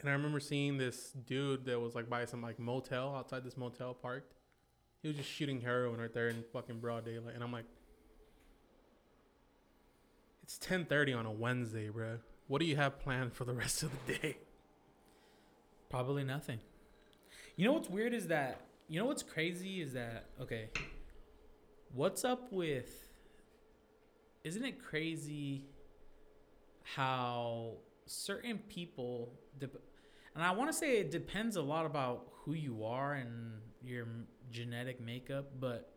and I remember seeing this dude that was like by some like motel outside this motel parked. He was just shooting heroin right there in fucking broad daylight and I'm like It's 10:30 on a Wednesday, bro. What do you have planned for the rest of the day? Probably nothing. You know what's weird is that you know what's crazy is that okay. What's up with isn't it crazy how certain people dep- and I want to say it depends a lot about who you are and your genetic makeup, but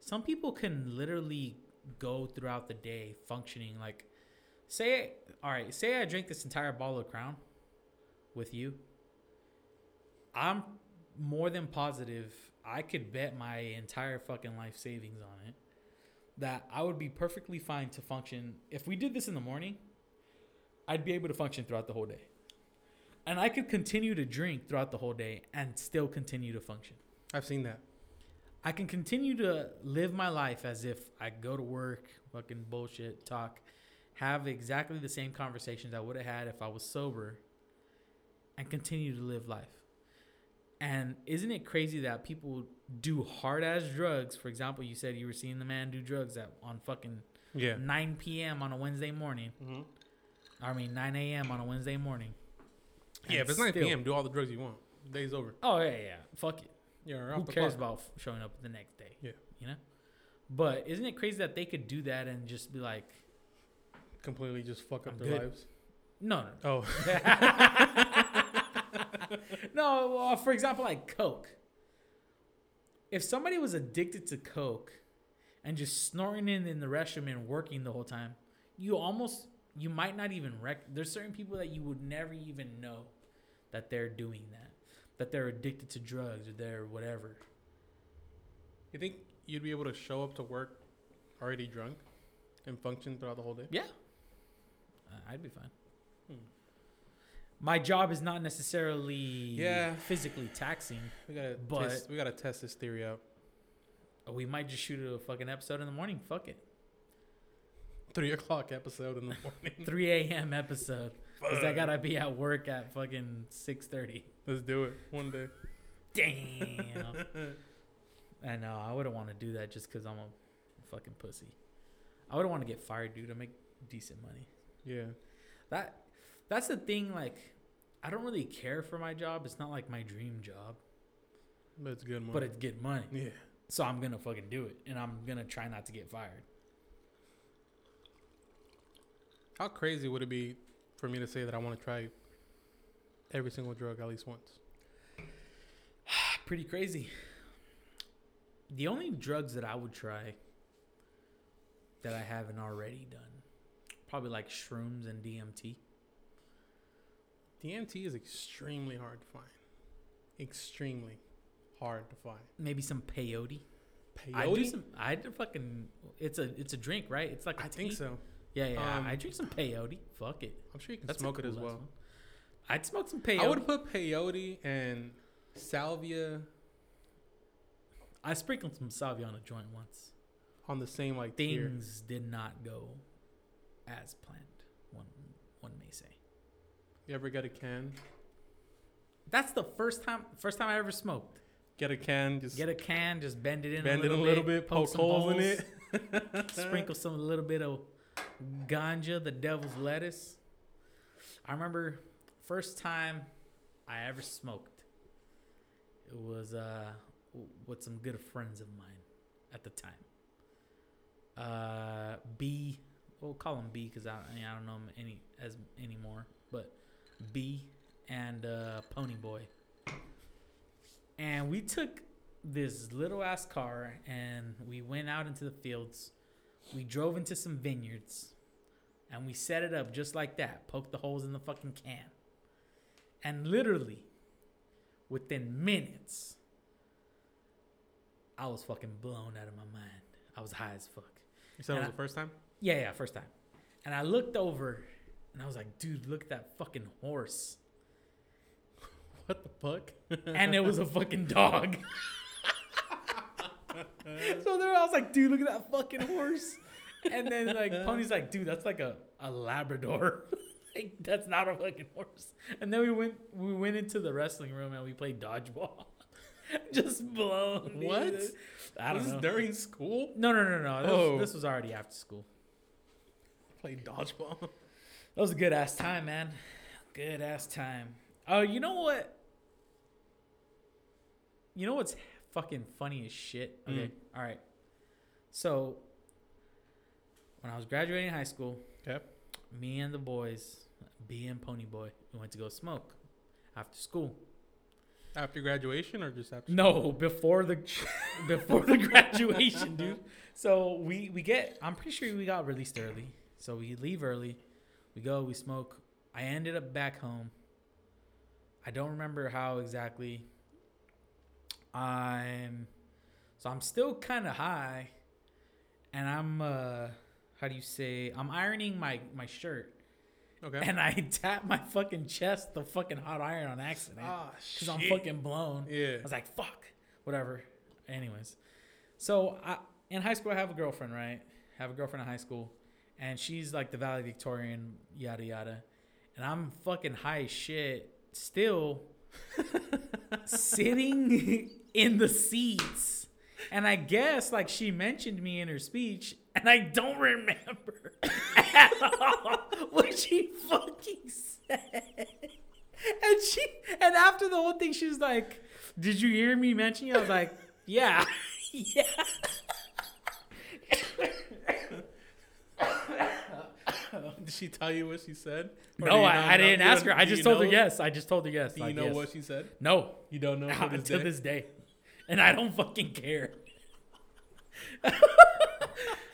some people can literally go throughout the day functioning like say all right, say I drink this entire bottle of Crown with you. I'm more than positive I could bet my entire fucking life savings on it that I would be perfectly fine to function if we did this in the morning. I'd be able to function throughout the whole day. And I could continue to drink throughout the whole day and still continue to function. I've seen that. I can continue to live my life as if I go to work, fucking bullshit, talk, have exactly the same conversations I would have had if I was sober, and continue to live life. And isn't it crazy that people do hard ass drugs? For example, you said you were seeing the man do drugs at on fucking Yeah. 9 p.m. on a Wednesday morning. Mm-hmm. I mean 9 a.m. on a Wednesday morning. Yeah, if it's 9 still- p.m., do all the drugs you want. Day's over. Oh yeah, yeah. Fuck it. You're Who cares about showing up the next day? Yeah. You know? But isn't it crazy that they could do that and just be like, completely just fuck up I'm their good. lives? no, Oh, no. no, well, for example, like Coke. If somebody was addicted to Coke and just snorting in in the restroom and working the whole time, you almost, you might not even rec. There's certain people that you would never even know that they're doing that, that they're addicted to drugs or they're whatever. you think you'd be able to show up to work already drunk and function throughout the whole day? Yeah. Uh, I'd be fine. Hmm. My job is not necessarily Yeah. physically taxing. We gotta But- test, we gotta test this theory out. We might just shoot a fucking episode in the morning. Fuck it. Three o'clock episode in the morning. 3 a.m. episode. Because I gotta be at work at fucking 6:30. Let's do it one day. Damn. I know. I wouldn't want to do that just because I'm a fucking pussy. I wouldn't want to get fired, dude. I make decent money. Yeah. That that's the thing. Like, I don't really care for my job. It's not like my dream job, But it's good money. but it's good money. yeah. So I'm gonna fucking do it, and I'm gonna try not to get fired. How crazy would it be for me to say that I want to try every single drug at least once? Pretty crazy. The only drugs that I would try that I haven't already done, probably like shrooms and DMT. DMT is extremely hard to find. Extremely hard to find. Maybe some peyote. Peyote? I do some. I do fucking. It's a. It's a drink, right? It's like I I think so. Yeah, yeah. Um, I drink some peyote. Fuck it. I'm sure you can That's smoke it as well. one. I'd smoke some peyote. I would put peyote and salvia I sprinkled some salvia on a joint once. on the same like tier. Things did not go as planned. One one may say. You ever get a can? That's the first time. First time I ever smoked. Get a can, just Get a can, just bend it in bend a it a little, bit, bit, poke some holes in it. sprinkle some a little bit of ganja, the devil's lettuce. I remember first time I ever smoked. It was uh with some good friends of mine at the time. Uh, B, we'll call him B because I, I, don't know him any as anymore, but B and uh, Pony Boy. And we took this little ass car and we went out into the fields. We drove into some vineyards and we set it up just like that. Poked the holes in the fucking can. And literally, within minutes, I was fucking blown out of my mind. I was high as fuck. You said it And was the first time? Yeah, yeah, first time. And I looked over and I was like, dude, look at that fucking horse. What the fuck? And it was a fucking dog. so there I was like, dude, look at that fucking horse. And then like Pony's like, dude, that's like a, a Labrador. like that's not a fucking horse. And then we went we went into the wrestling room and we played dodgeball. Just blown. dude. What? I don't was know. this during school? no, no, no, no. This, Oh. this was already after school. Play dodgeball. That was a good ass time, man. Good ass time. Oh, you know what? You know what's fucking funny as shit? Mm. Okay. All right. So, when I was graduating high school, Yep. me and the boys, B and Pony Boy, we went to go smoke after school. After graduation or just after? No, before the before the graduation, dude. So we we get. I'm pretty sure we got released early. So we leave early. We go. We smoke. I ended up back home. I don't remember how exactly. I'm. So I'm still kind of high, and I'm. uh How do you say? I'm ironing my my shirt, Okay. and I tap my fucking chest, the fucking hot iron on accident, ah, because I'm fucking blown. Yeah. I was like, fuck, whatever. Anyways, so I, in high school, I have a girlfriend, right? I have a girlfriend in high school, and she's like the valedictorian, yada yada. And I'm fucking high as shit, still sitting in the seats. And I guess like she mentioned me in her speech, and I don't remember at all what she fucking said. And she and after the whole thing, she was like, "Did you hear me mention you?" I was like, "Yeah, yeah." Did she tell you what she said? Or No, I, I didn't ask her. I just told her yes. I just told her yes. Do you like, know yes. what she said? No, You don't know to this day? And I don't fucking care.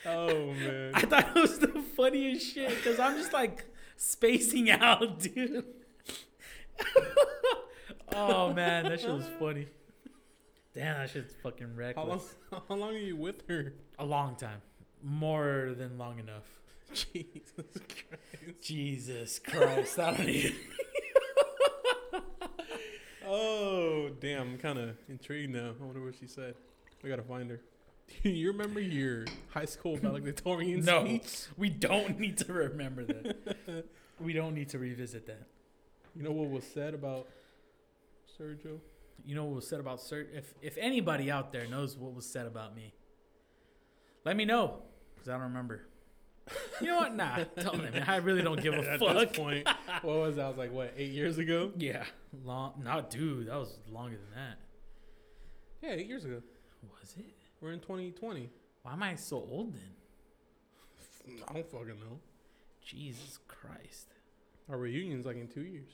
Oh man. I thought it was the funniest shit because I'm just like spacing out, dude. oh man, that shit was funny. Damn, that shit's fucking How reckless. long? How long are you with her? A long time, more than long enough. Jesus Christ. Jesus Christ, I don't even. Oh damn! I'm kind of intrigued now. I wonder what she said. We gotta find her. Do you remember your high school valedictorian No, speech? we don't need to remember that. we don't need to revisit that. You know what was said about Sergio? You know what was said about Sergio? If if anybody out there knows what was said about me, let me know because I don't remember. You know what? Nah. Man. I really don't give a At fuck. this point, what was that? I was like, what, eight years ago? Yeah, long. No, dude, that was longer than that. Yeah, eight years ago. Was it? We're in 2020. Why am I so old then? I don't fucking know. Jesus Christ! Our reunion's like in two years.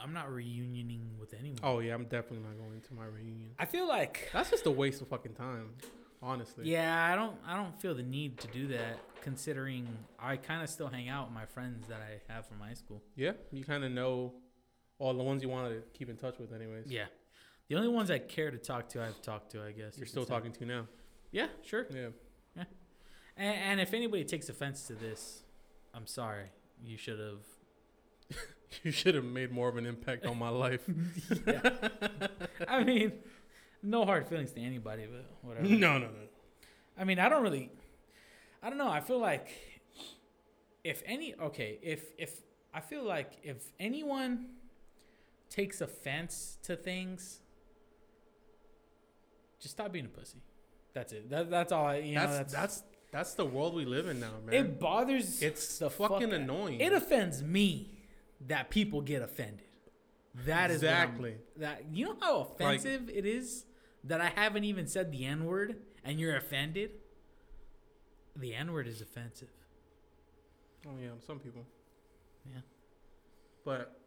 I'm not reunioning with anyone. Oh yeah, I'm definitely not going to my reunion. I feel like That's just a waste of fucking time, honestly. Yeah, I don't I don't feel the need to do that considering I kind of still hang out with my friends that I have from high school. Yeah, you kind of know all the ones you want to keep in touch with, anyways. Yeah. The only ones I care to talk to, I've talked to, I guess. you You're could still talking to now. Yeah, sure. Yeah. And, and if anybody takes offense to this, I'm sorry. You should have. You should have made more of an impact on my life. yeah. I mean, no hard feelings to anybody, but whatever. no, no, no. I mean, I don't really. I don't know. I feel like if any okay, if if I feel like if anyone takes offense to things, just stop being a pussy. That's it. That, that's all. I, you that's, know, that's that's that's the world we live in now, man. it bothers. it's the fucking fuck- annoying. It offends me that people get offended. That is exactly. that. You know how offensive it is that I haven't even said the N word and you're offended. The N word is offensive. Oh yeah, some people. Yeah. But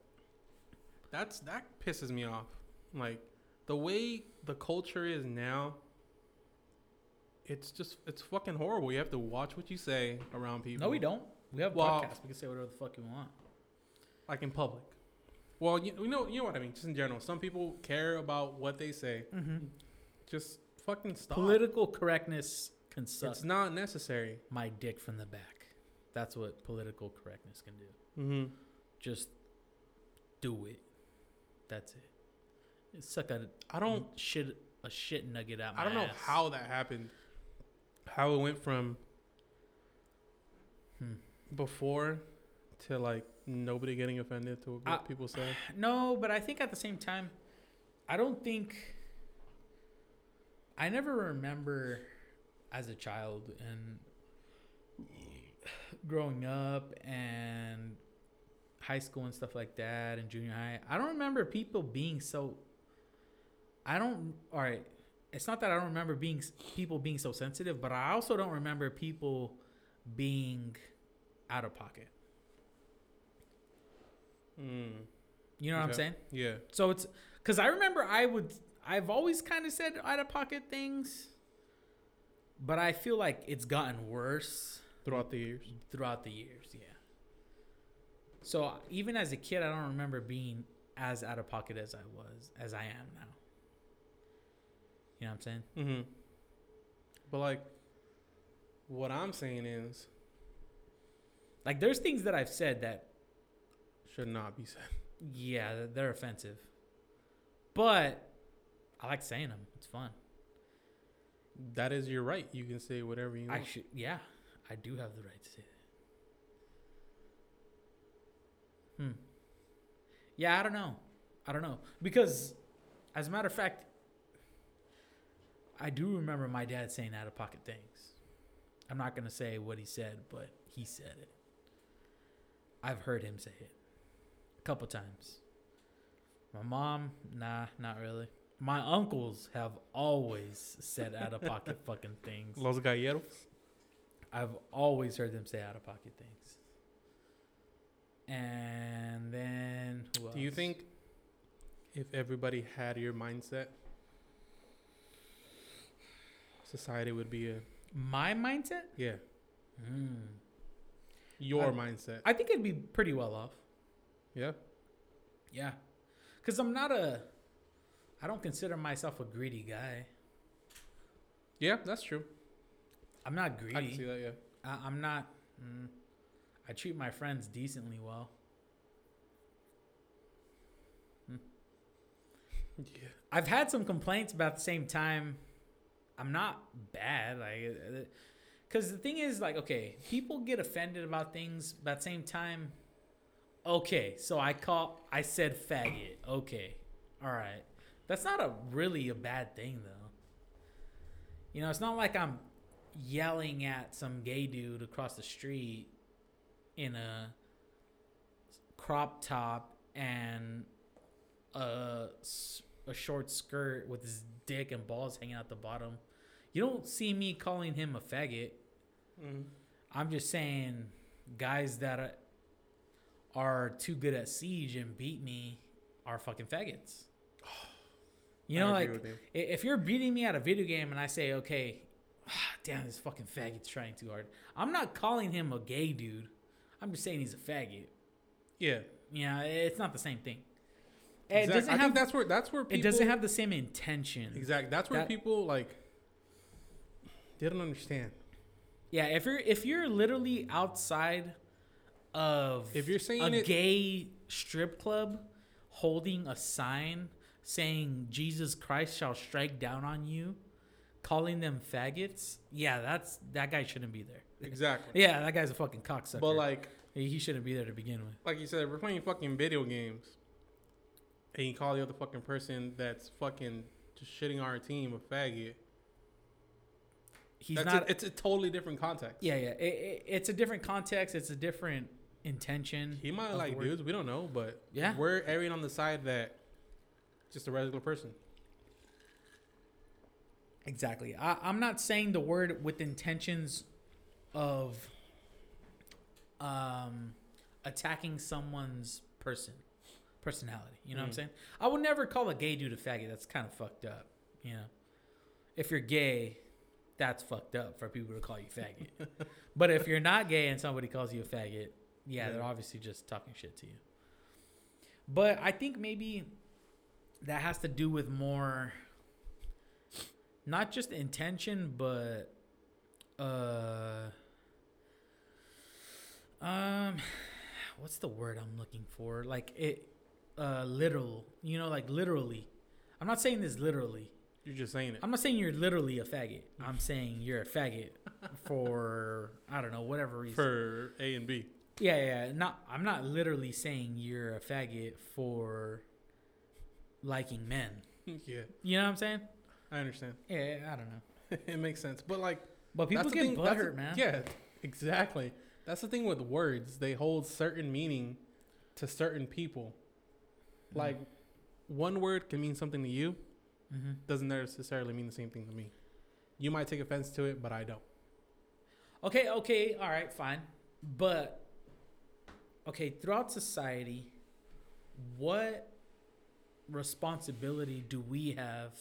that's that pisses me off. Like the way the culture is now. It's just it's fucking horrible. You have to watch what you say around people. No, we don't. We have Well- podcasts. We can say whatever the fuck we want. Like in public. Well, you, you know you know what I mean. Just in general, some people care about what they say. Mm-hmm. Just fucking stop. Political correctness can suck it's not necessary. my dick from the back. That's what political correctness can do. Mm-hmm. Just do it. That's it. Suck a I don't shit a shit nugget out. My I don't know ass. how that happened. How it went from Hmm. before to like nobody getting offended to what I- people say. No, but I think at the same time, I don't think. I never remember as a child and growing up and high school and stuff like that and junior high, I don't remember people being so. I don't. All right, it's not that I don't remember being people being so sensitive, but I also don't remember people being out of pocket. Mm. You know what I'm saying? Yeah. So it's because I remember I would I've always kind of said out of pocket things, but I feel like it's gotten worse Throughout the years. throughout the years. Yeah. So even as a kid, I don't remember being as out of pocket as I was as I am now. You know what I'm saying? Mm-hmm. But like, what I'm saying is, Like there's things that I've said that should not be said. yeah they're offensive, but I like saying them. It's fun. That is your right. You can say whatever you I want. should yeah I do have the right to say that. Hmm. Yeah, I don't know. I don't know because, as a matter of fact, I do remember my dad saying out of pocket things. I'm not gonna say what he said, but he said it. I've heard him say it a couple times. My mom, nah, not really. My uncles have always said out of pocket fucking things. Los Galleros. I've always heard them say out of pocket things. And then who Do you think if everybody had your mindset, society would be a my mindset? yeah Mm. your I- mindset? I think it'd be pretty well off. Yeah. Yeah, because I'm not a. I don't consider myself a greedy guy. Yeah, that's true. I'm not greedy. I can see that. Yeah. I, I'm not. Mm, I treat my friends decently well. Hmm. Yeah. I've had some complaints, but at the same time, I'm not bad. Like, uh, uh, because the thing is, like, okay, people get offended about things, but at the same time, okay, so I call, I said faggot. Okay, all right, that's not a really a bad thing though. You know, it's not like I'm yelling at some gay dude across the street in a crop top and a, a short skirt with his dick and balls hanging out the bottom. You don't see me calling him a faggot. Mm-hmm. I'm just saying, guys that are, are too good at siege and beat me are fucking faggots. You know, like i- if you're beating me at a video game and I say, okay, ah, damn, this fucking faggot's trying too hard. I'm not calling him a gay dude. I'm just saying he's a faggot. yeah. Yeah, it's not the same thing. It doesn't I have think that's where that's where people it doesn't have the same intention. exactly. That's where that- people like they don't understand. Yeah, if you're if you're literally outside of If you're saying a it- gay strip club holding a sign saying Jesus Christ shall strike down on you, calling them faggots, yeah, that's that guy shouldn't be there. Exactly. Yeah, that guy's a fucking cocksucker. But like he shouldn't be there to begin with. like you said, we're playing fucking video games, and you call the other fucking person that's fucking just shitting on our team a faggot. He's That's not. a, it's a totally different context. yeah, yeah. It, it, it's a different context. It's a different intention. He might like dudes, we don't know, but Yeah. we're erring on the side that just a regular person. Exactly. I, I'm not saying the word with intentions of um, attacking someone's person, personality. You know what I'm Mm. saying? I would never call a gay dude a faggot. That's kind of fucked up. You know, if you're gay, that's fucked up for people to call you faggot. but if you're not gay and somebody calls you a faggot, yeah, they're obviously just talking shit to you. But I think maybe that has to do with more not just intention but uh um what's the word i'm looking for like it uh literal you know like literally i'm not saying this literally You're just saying it. i'm not saying you're literally a faggot i'm saying you're a faggot for i don't know whatever reason For A and B. yeah, yeah. Not, I'm not literally saying you're a faggot for liking men. yeah, You know what I'm saying? I understand. Yeah, I don't know. it makes sense. But like But people get thing- that's the- butthurt, man. Yeah, exactly. That's the thing with words. They hold certain meaning to certain people. Like one word can mean something to you, mm-hmm. doesn't necessarily mean the same thing to me. You might take offense to it, but I don't. Okay, okay, all right, fine. But okay, throughout society, what responsibility do we have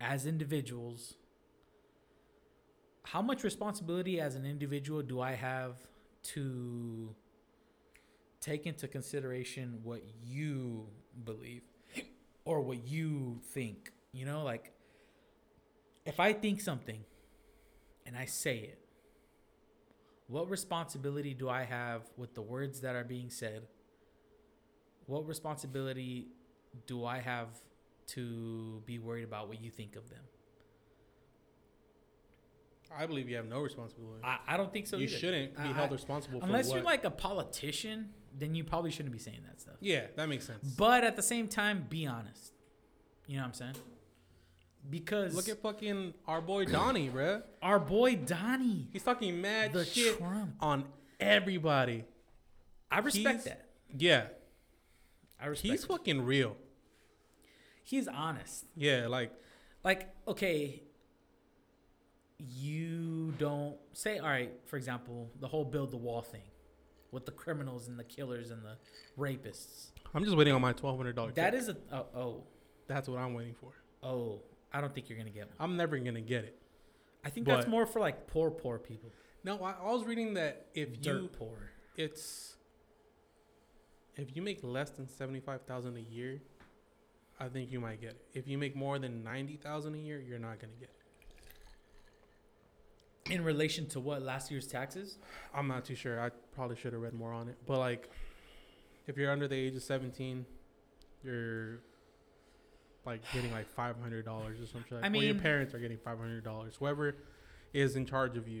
as individuals? How much responsibility as an individual do I have to take into consideration what you believe or what you think? You know, like if I think something and I say it, what responsibility do I have with the words that are being said? What responsibility do I have to be worried about what you think of them? I believe you have no responsibility. I, I don't think so. you either. shouldn't be I- held responsible for Unless what. you're like a politician, then you probably shouldn't be saying that stuff. yeah, that makes sense. But at the same time, be honest. You know what I'm saying? Because Look at fucking our boy Donnie, bruh. our boy Donnie, He's talking mad the shit Trump. on everybody. I respect He's- that. Yeah, I respect. he's fucking real. he's honest. Yeah, like like okay you don't say all right for example the whole build the wall thing with the criminals and the killers and the rapists I'm just waiting on my twelve hundred dollar. that is a oh, oh that's what I'm waiting for. oh i don't think you're gonna get one I'm never gonna get it. i think that's more for like poor poor people No, I, I was reading that if dirt you poor it's if you make less than seventy five thousand a year, I think you might get it. If you make more than ninety thousand a year, you're not gonna get it. in relation to what last year's taxes I'm not too sure. I probably should have read more on it. But like, if you're under the age of 17, you're like getting like five hundred dollars or something. Like, I or your parents are getting five hundred dollars. Whoever is in charge of you.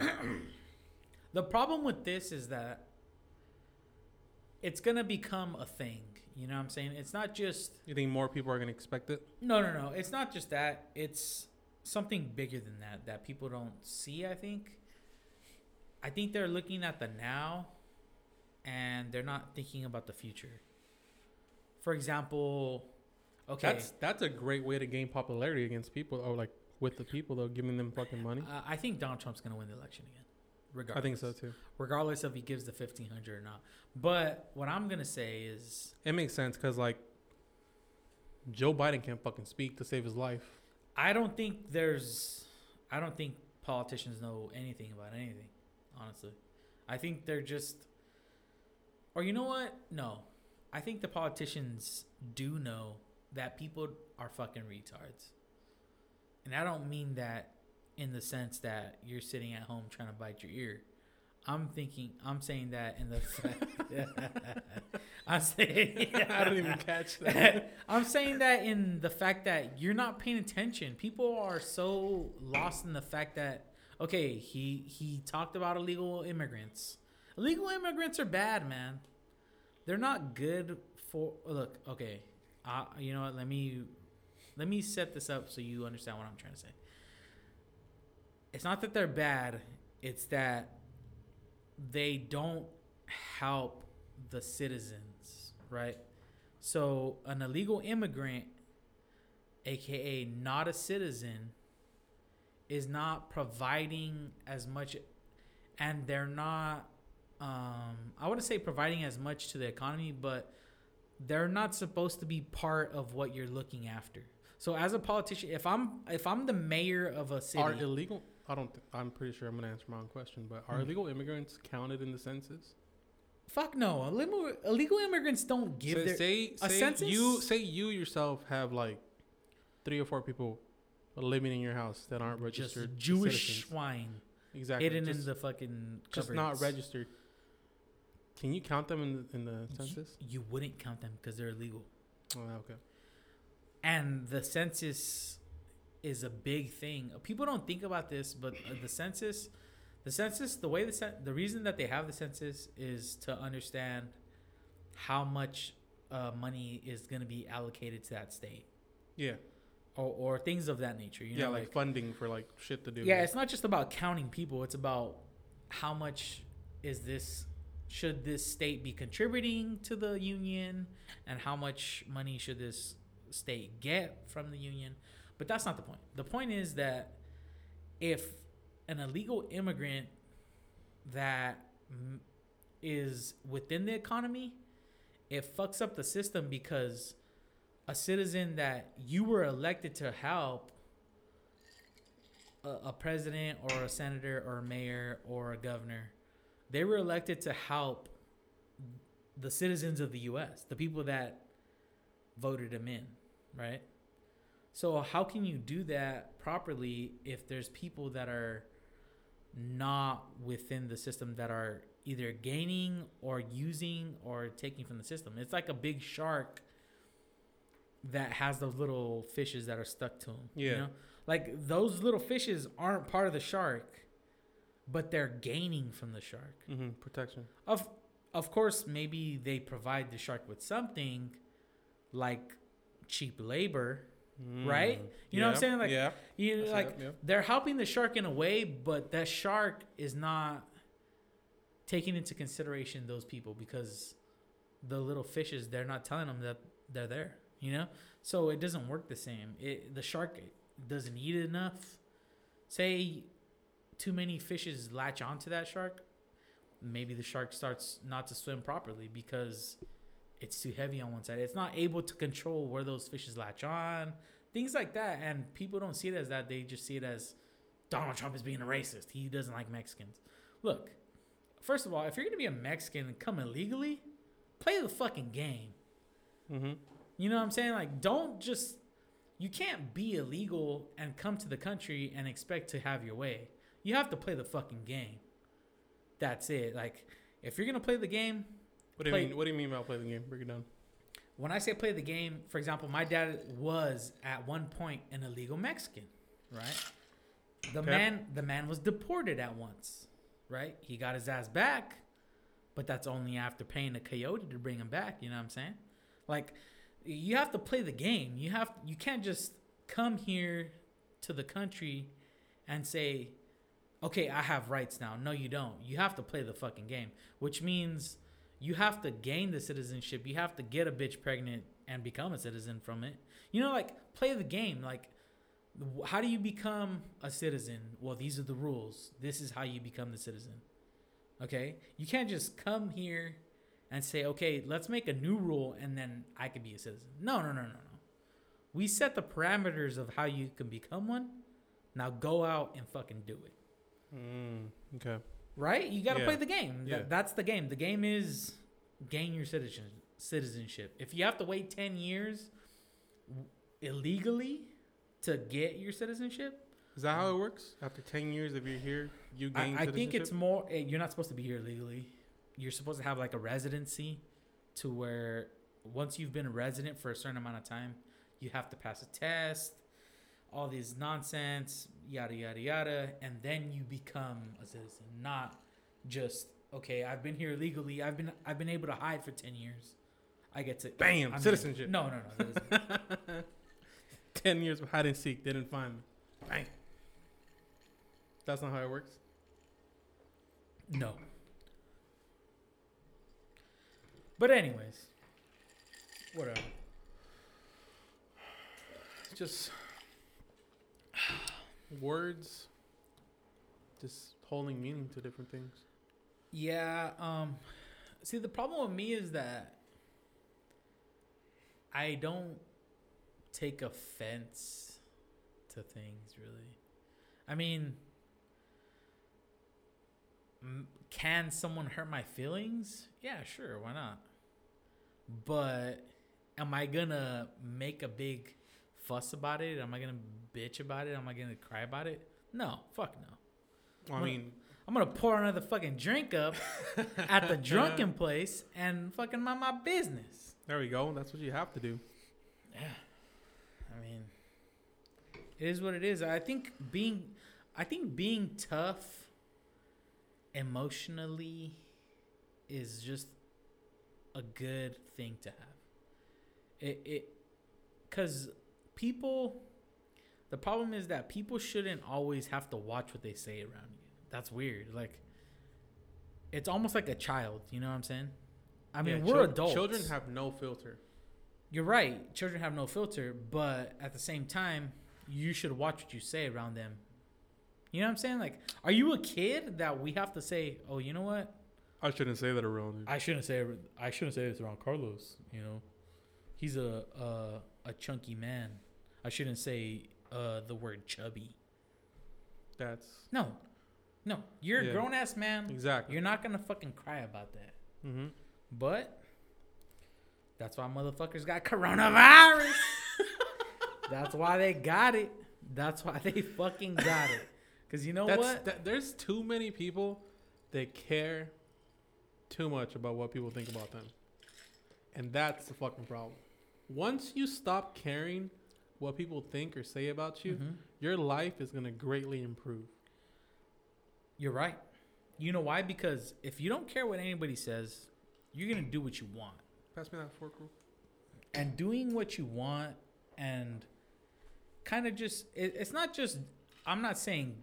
the problem with this is that it's gonna become a thing you know what i'm saying it's not just you think more people are gonna expect it? No, no, no. It's not just that. It's something bigger than that that people don't see, I think. I think they're looking at the now and they're not thinking about the future. For example, okay. That's that's a great way to gain popularity against people, or like with the people though, giving them fucking money. uh, I think Donald Trump's going to win the election again. Regardless. I think so too. Regardless if he gives the 1500 or not. But what I'm going to say is It makes sense because like Joe Biden can't fucking speak to save his life. I don't think there's I don't think politicians know anything about anything, honestly. I think they're just or you know what? No. I think the politicians do know that people are fucking retards. And I don't mean that in the sense that you're sitting at home trying to bite your ear. I'm thinking I'm saying that in the fact I'm saying I don't even catch that. I'm saying that in the fact that you're not paying attention. People are so lost in the fact that okay, he he talked about illegal immigrants. Illegal immigrants are bad, man. They're not good for look, okay. Uh, you know what? Let me let me set this up so you understand what I'm trying to say. It's not that they're bad, it's that they don't help the citizens, right? So an illegal immigrant, aka not a citizen, is not providing as much, and they're not. Um, I wouldn't say providing as much to the economy, but they're not supposed to be part of what you're looking after. So as a politician, if I'm if I'm the mayor of a city, Are illegal? I don't. Th- I'm pretty sure I'm gonna answer my own question, but are Hmm. illegal immigrants counted in the census? fuck no, illegal, illegal immigrants don't give their say a say census? you say you yourself have like three or four people living in your house that aren't registered. just Jewish citizens. swine exactly hidden just, in the fucking just not registered. Can you count them in the, in the You- census? You, wouldn't count them because they're illegal. Oh, okay. And the census is a big thing. People don't think about this, but uh, the census, the census, the way the cen- the reason that they have the census is to understand how much uh, money is going to be allocated to that state, Yeah, or, or things of that nature. You yeah, know, like, funding for like shit to do. yeah, it's not just about counting people. It's about how much is this should this state be contributing to the union and how much money should this state get from the union but that's not the point the point is that if an illegal immigrant that mm, within the economy it fucks up the system because a citizen that you were elected to help a, a president or a senator or a mayor or a governor they were elected to help the citizens of the US, the people that voted them in, right? So how can you do that properly if there's people that are not within the system that are either gaining or using or taking from the system? It's like a big shark that has those little fishes that are stuck to him. You Yeah. know? Like those little fishes aren't part of the shark, but they're gaining from the shark. Mm-hmm. Protection. Of of course, maybe they provide the shark with something like cheap labor. Right? Mm, you know what I'm saying? Like, yeah. You like that, yeah. they're helping the shark in a way, but that shark is not taking into consideration those people because the little fishes they're not telling them that they're there. You know, so it doesn't work the same. It the shark doesn't eat enough. Say too many fishes latch onto that shark, maybe the shark starts not to swim properly because it's too heavy on one side. It's not able to control where those fishes latch on, things like that. And people don't see it as that. They just see it as Donald Trump is being a racist. He doesn't like Mexicans. Look, first of all, if you're gonna be a Mexican and come illegally, play the fucking game. Mm-hmm. You know what I'm saying? Like, don't just. You can't be illegal and come to the country and expect to have your way. You have to play the fucking game. That's it. Like, if you're gonna play the game, What do you Play- mean? What do you mean about play the game? Break it down. When I say play the game, for example, my dad was at one point an illegal Mexican, right? The Okay. man, the man was deported at once, right? He got his ass back, but that's only after paying a coyote to bring him back. You know what I'm saying? Like, you have to play the game. You have, you can't just come here to the country and say, okay, I have rights now. No, you don't. You have to play the fucking game, which means you have to gain the citizenship. You have to get a bitch pregnant and become a citizen from it. You know, like play the game. Like, how do you become a citizen? Well, these are the rules. This is how you become the citizen. Okay, you can't just come here and say, okay, let's make a new rule and then I can be a citizen. No, no, no, no, no. We set the parameters of how you can become one. Now go out and fucking do it Mm, okay. Right? You got to Yeah. play the game. Yeah. That, that's the game. The game is gain your citizen citizenship. If you have to wait 10 years illegally to get your citizenship, Is that how it works? After ten years, if you're here, you gain. I, I think it's more eh, you're not supposed to be here legally. You're supposed to have like a residency to where once you've been a resident for a certain amount of time, you have to pass a test, all these nonsense, yada yada yada, and then you become a citizen. Not just okay, I've been here legally. I've been I've been able to hide for ten years. I get to Bam, I'm citizenship. No, no, no. citizen- ten years of hide and seek, They didn't find me. Bang. That's not how it works. No. But anyways, whatever. Just words, just holding meaning to different things. Yeah. Um. See, the problem with me is that I don't take offense to things really. I mean, can someone hurt my feelings? Yeah, sure. Why not? But am I gonna make a big fuss about it? Am I gonna bitch about it? Am I gonna cry about it? No. Fuck no. I Well, mean, I'm gonna pour another fucking drink up at the drunken place and fucking mind my business. there we go. That's what you have to do. Yeah. I mean, it is what it is. I think being, I think being tough emotionally is just a good thing to have. It, it, cause people, the problem is that people shouldn't always have to watch what they say around you. That's weird. Like, it's almost like a child. You know what I'm saying? I mean, Yeah, we're chil- adults. Children have no filter. You're right. Children have no filter, but at the same time, you should watch what you say around them. You know what I'm saying? Like, are you a kid that we have to say, "Oh, you know what? I shouldn't say that around. I shouldn't say I shouldn't say this around Carlos. You know, he's a a, a chunky man. I shouldn't say uh, the word chubby. That's No, no. You're Yeah. a grown ass man. exactly. You're not gonna fucking cry about that. Mm-hmm. But that's why motherfuckers got coronavirus. that's why they got it. That's why they fucking got it. Cause you know That's what? that, there's too many people that care too much about what people think about them, and that's the fucking problem. Once you stop caring what people think or say about you, Mhm. your life is gonna greatly improve. You're right. You know why? Because if you don't care what anybody says, you're gonna do what you want. Pass me that fork, bro. and doing what you want and kind of just it, it's not just i'm not saying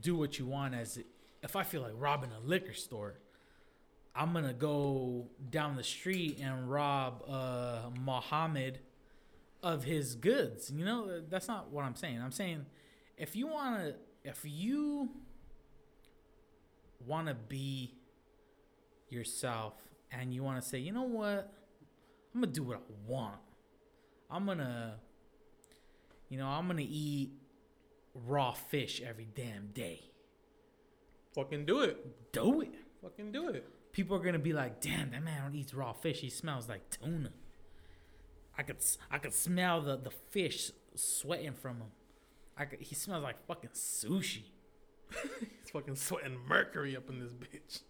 do what you want as if i feel like robbing a liquor store i'm gonna go down the street and rob uh muhammad of his goods you know that's not what i'm saying i'm saying if you want to if you want to be yourself and you want to say you know what I'm gonna do what I want. I'm gonna, you know, I'm gonna eat raw fish every damn day. Fucking do it. Do it. Fucking do it. People are gonna be like, "Damn, that man eats raw fish. He smells like tuna." I could, I could smell the the fish sweating from him. I could, he smells like fucking sushi. He's fucking sweating mercury up in this bitch.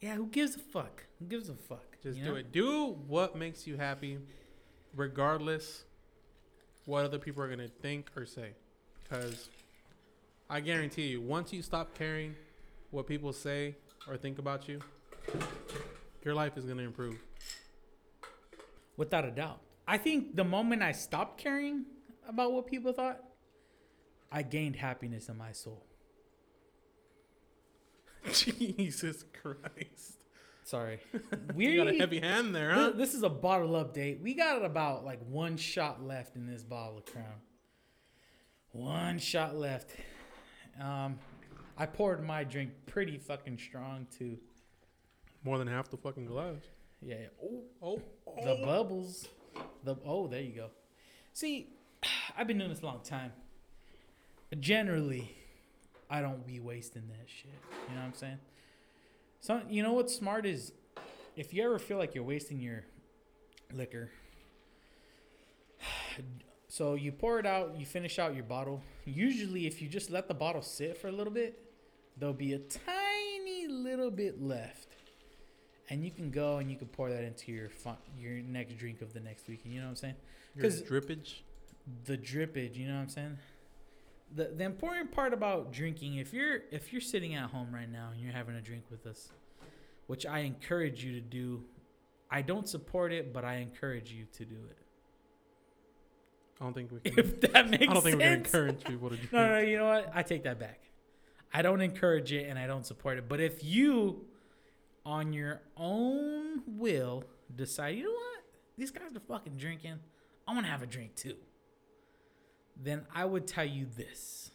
Yeah, who gives a fuck? Who gives a fuck? Just do know? it. Do what makes you happy, regardless what other people are gonna think or say. Because I guarantee you, once you stop caring what people say or think about you, your life is gonna improve. Without a doubt. I think the moment I stopped caring about what people thought, I gained happiness in my soul. Jesus Christ! Sorry. You got a heavy hand there, huh? Th- This is a bottle update. We got about like one shot left in this bottle of Crown. One shot left. Um, I poured my drink pretty fucking strong too. More than half the fucking glass. Yeah. yeah. Oh, Oh, the bubbles. The oh, there you go. See, I've been doing this a long time. Generally, I don't be wasting that shit. You know what I'm saying? So you know what's smart is if you ever feel like you're wasting your liquor. So you pour it out, you finish out your bottle. Usually, if you just let the bottle sit for a little bit, there'll be a tiny little bit left and you can go and you can pour that into your fu- your next drink of the next week. You know what I'm saying? your 'Cause- drippage. The drippage. You know what I'm saying? The the important part about drinking, if you're if you're sitting at home right now and you're having a drink with us, which I encourage you to do, I don't support it, but I encourage you to do it. I don't think we can. If that makes I don't think we're gonna sense. encourage people to drink. No, no, you know what? I take that back. I don't encourage it and I don't support it. But if you, on your own will, decide, you know what? These guys are fucking drinking. I want to have a drink too. Then I would tell you this.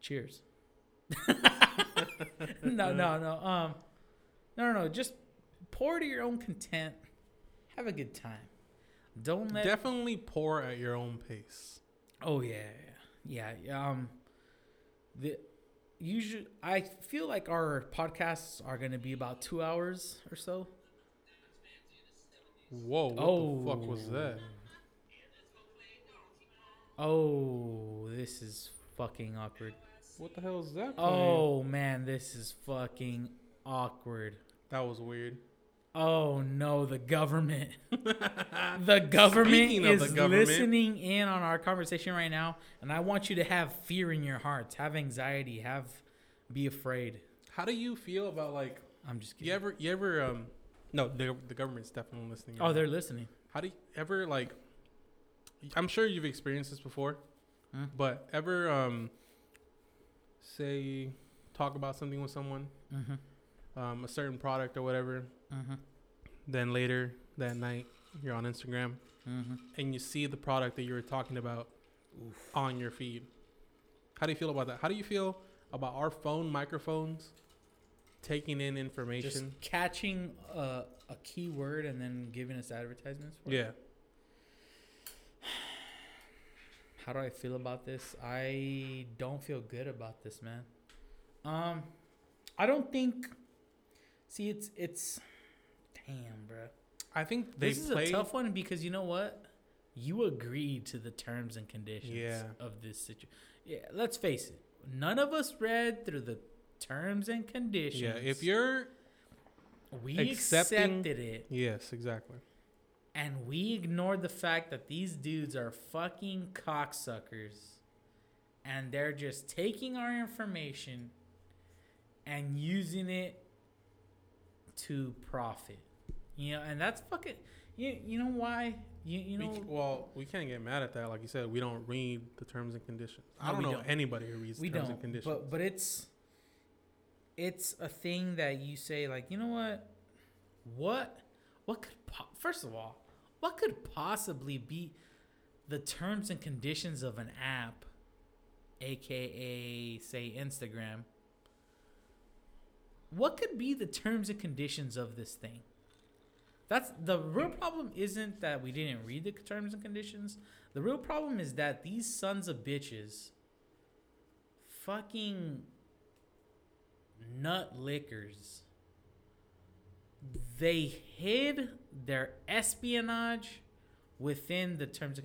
Cheers. no, no, no. Um, no, no, no. Just pour to your own content. Have a good time. Don't let Definitely pour at your own pace. Oh yeah, yeah, yeah. Um, the usually I feel like our podcasts are gonna be about two hours or so. Whoa! What oh, the fuck was oh. that? Oh, this is fucking awkward. What the hell is that? Oh man, this is fucking awkward. that was weird. Oh no, the government. The government is the government- listening in on our conversation right now, and I want you to have fear in your hearts, have anxiety, have be afraid. How do you feel about like I'm just kidding. you ever you ever um no the the government's definitely listening. Oh, they're listening. How do you ever like? I'm sure you've experienced this before, Hmm. but ever um say talk about something with someone, Mm-hmm. Um, a certain product or whatever. Mm-hmm. Then later that night, you're on Instagram Mm-hmm. and you see the product that you were talking about on your feed. How do you feel about that? How do you feel about our phone microphones taking in Just information? catching a, a keyword and then giving us advertisements for it. yeah. How do I feel about this? I don't feel good about this, man. Um, I don't think. See, it's it's. Damn, bro. I think they This is play. a tough one because you know what? You agreed to the terms and conditions Yeah. of this situation. Yeah, let's face it. None of us read through the terms and conditions. yeah, if you're we accepting- accepted it yes, exactly. and we ignored the fact that these dudes are fucking cocksuckers and they're just taking our information and using it to profit. You know, and that's fucking you, you know why? You you know c- well, we can't get mad at that. Like you said, we don't read the terms and conditions. I don't know don't. anybody who reads we terms don't and conditions. but but it's it's a thing that you say like, you know what? What what could po- first of all, what could possibly be the terms and conditions of an app aka say Instagram? What could be the terms and conditions of this thing? That's the real problem isn't that we didn't read the terms and conditions. The real problem is that these sons of bitches fucking nut lickers. They hid their espionage within the terms of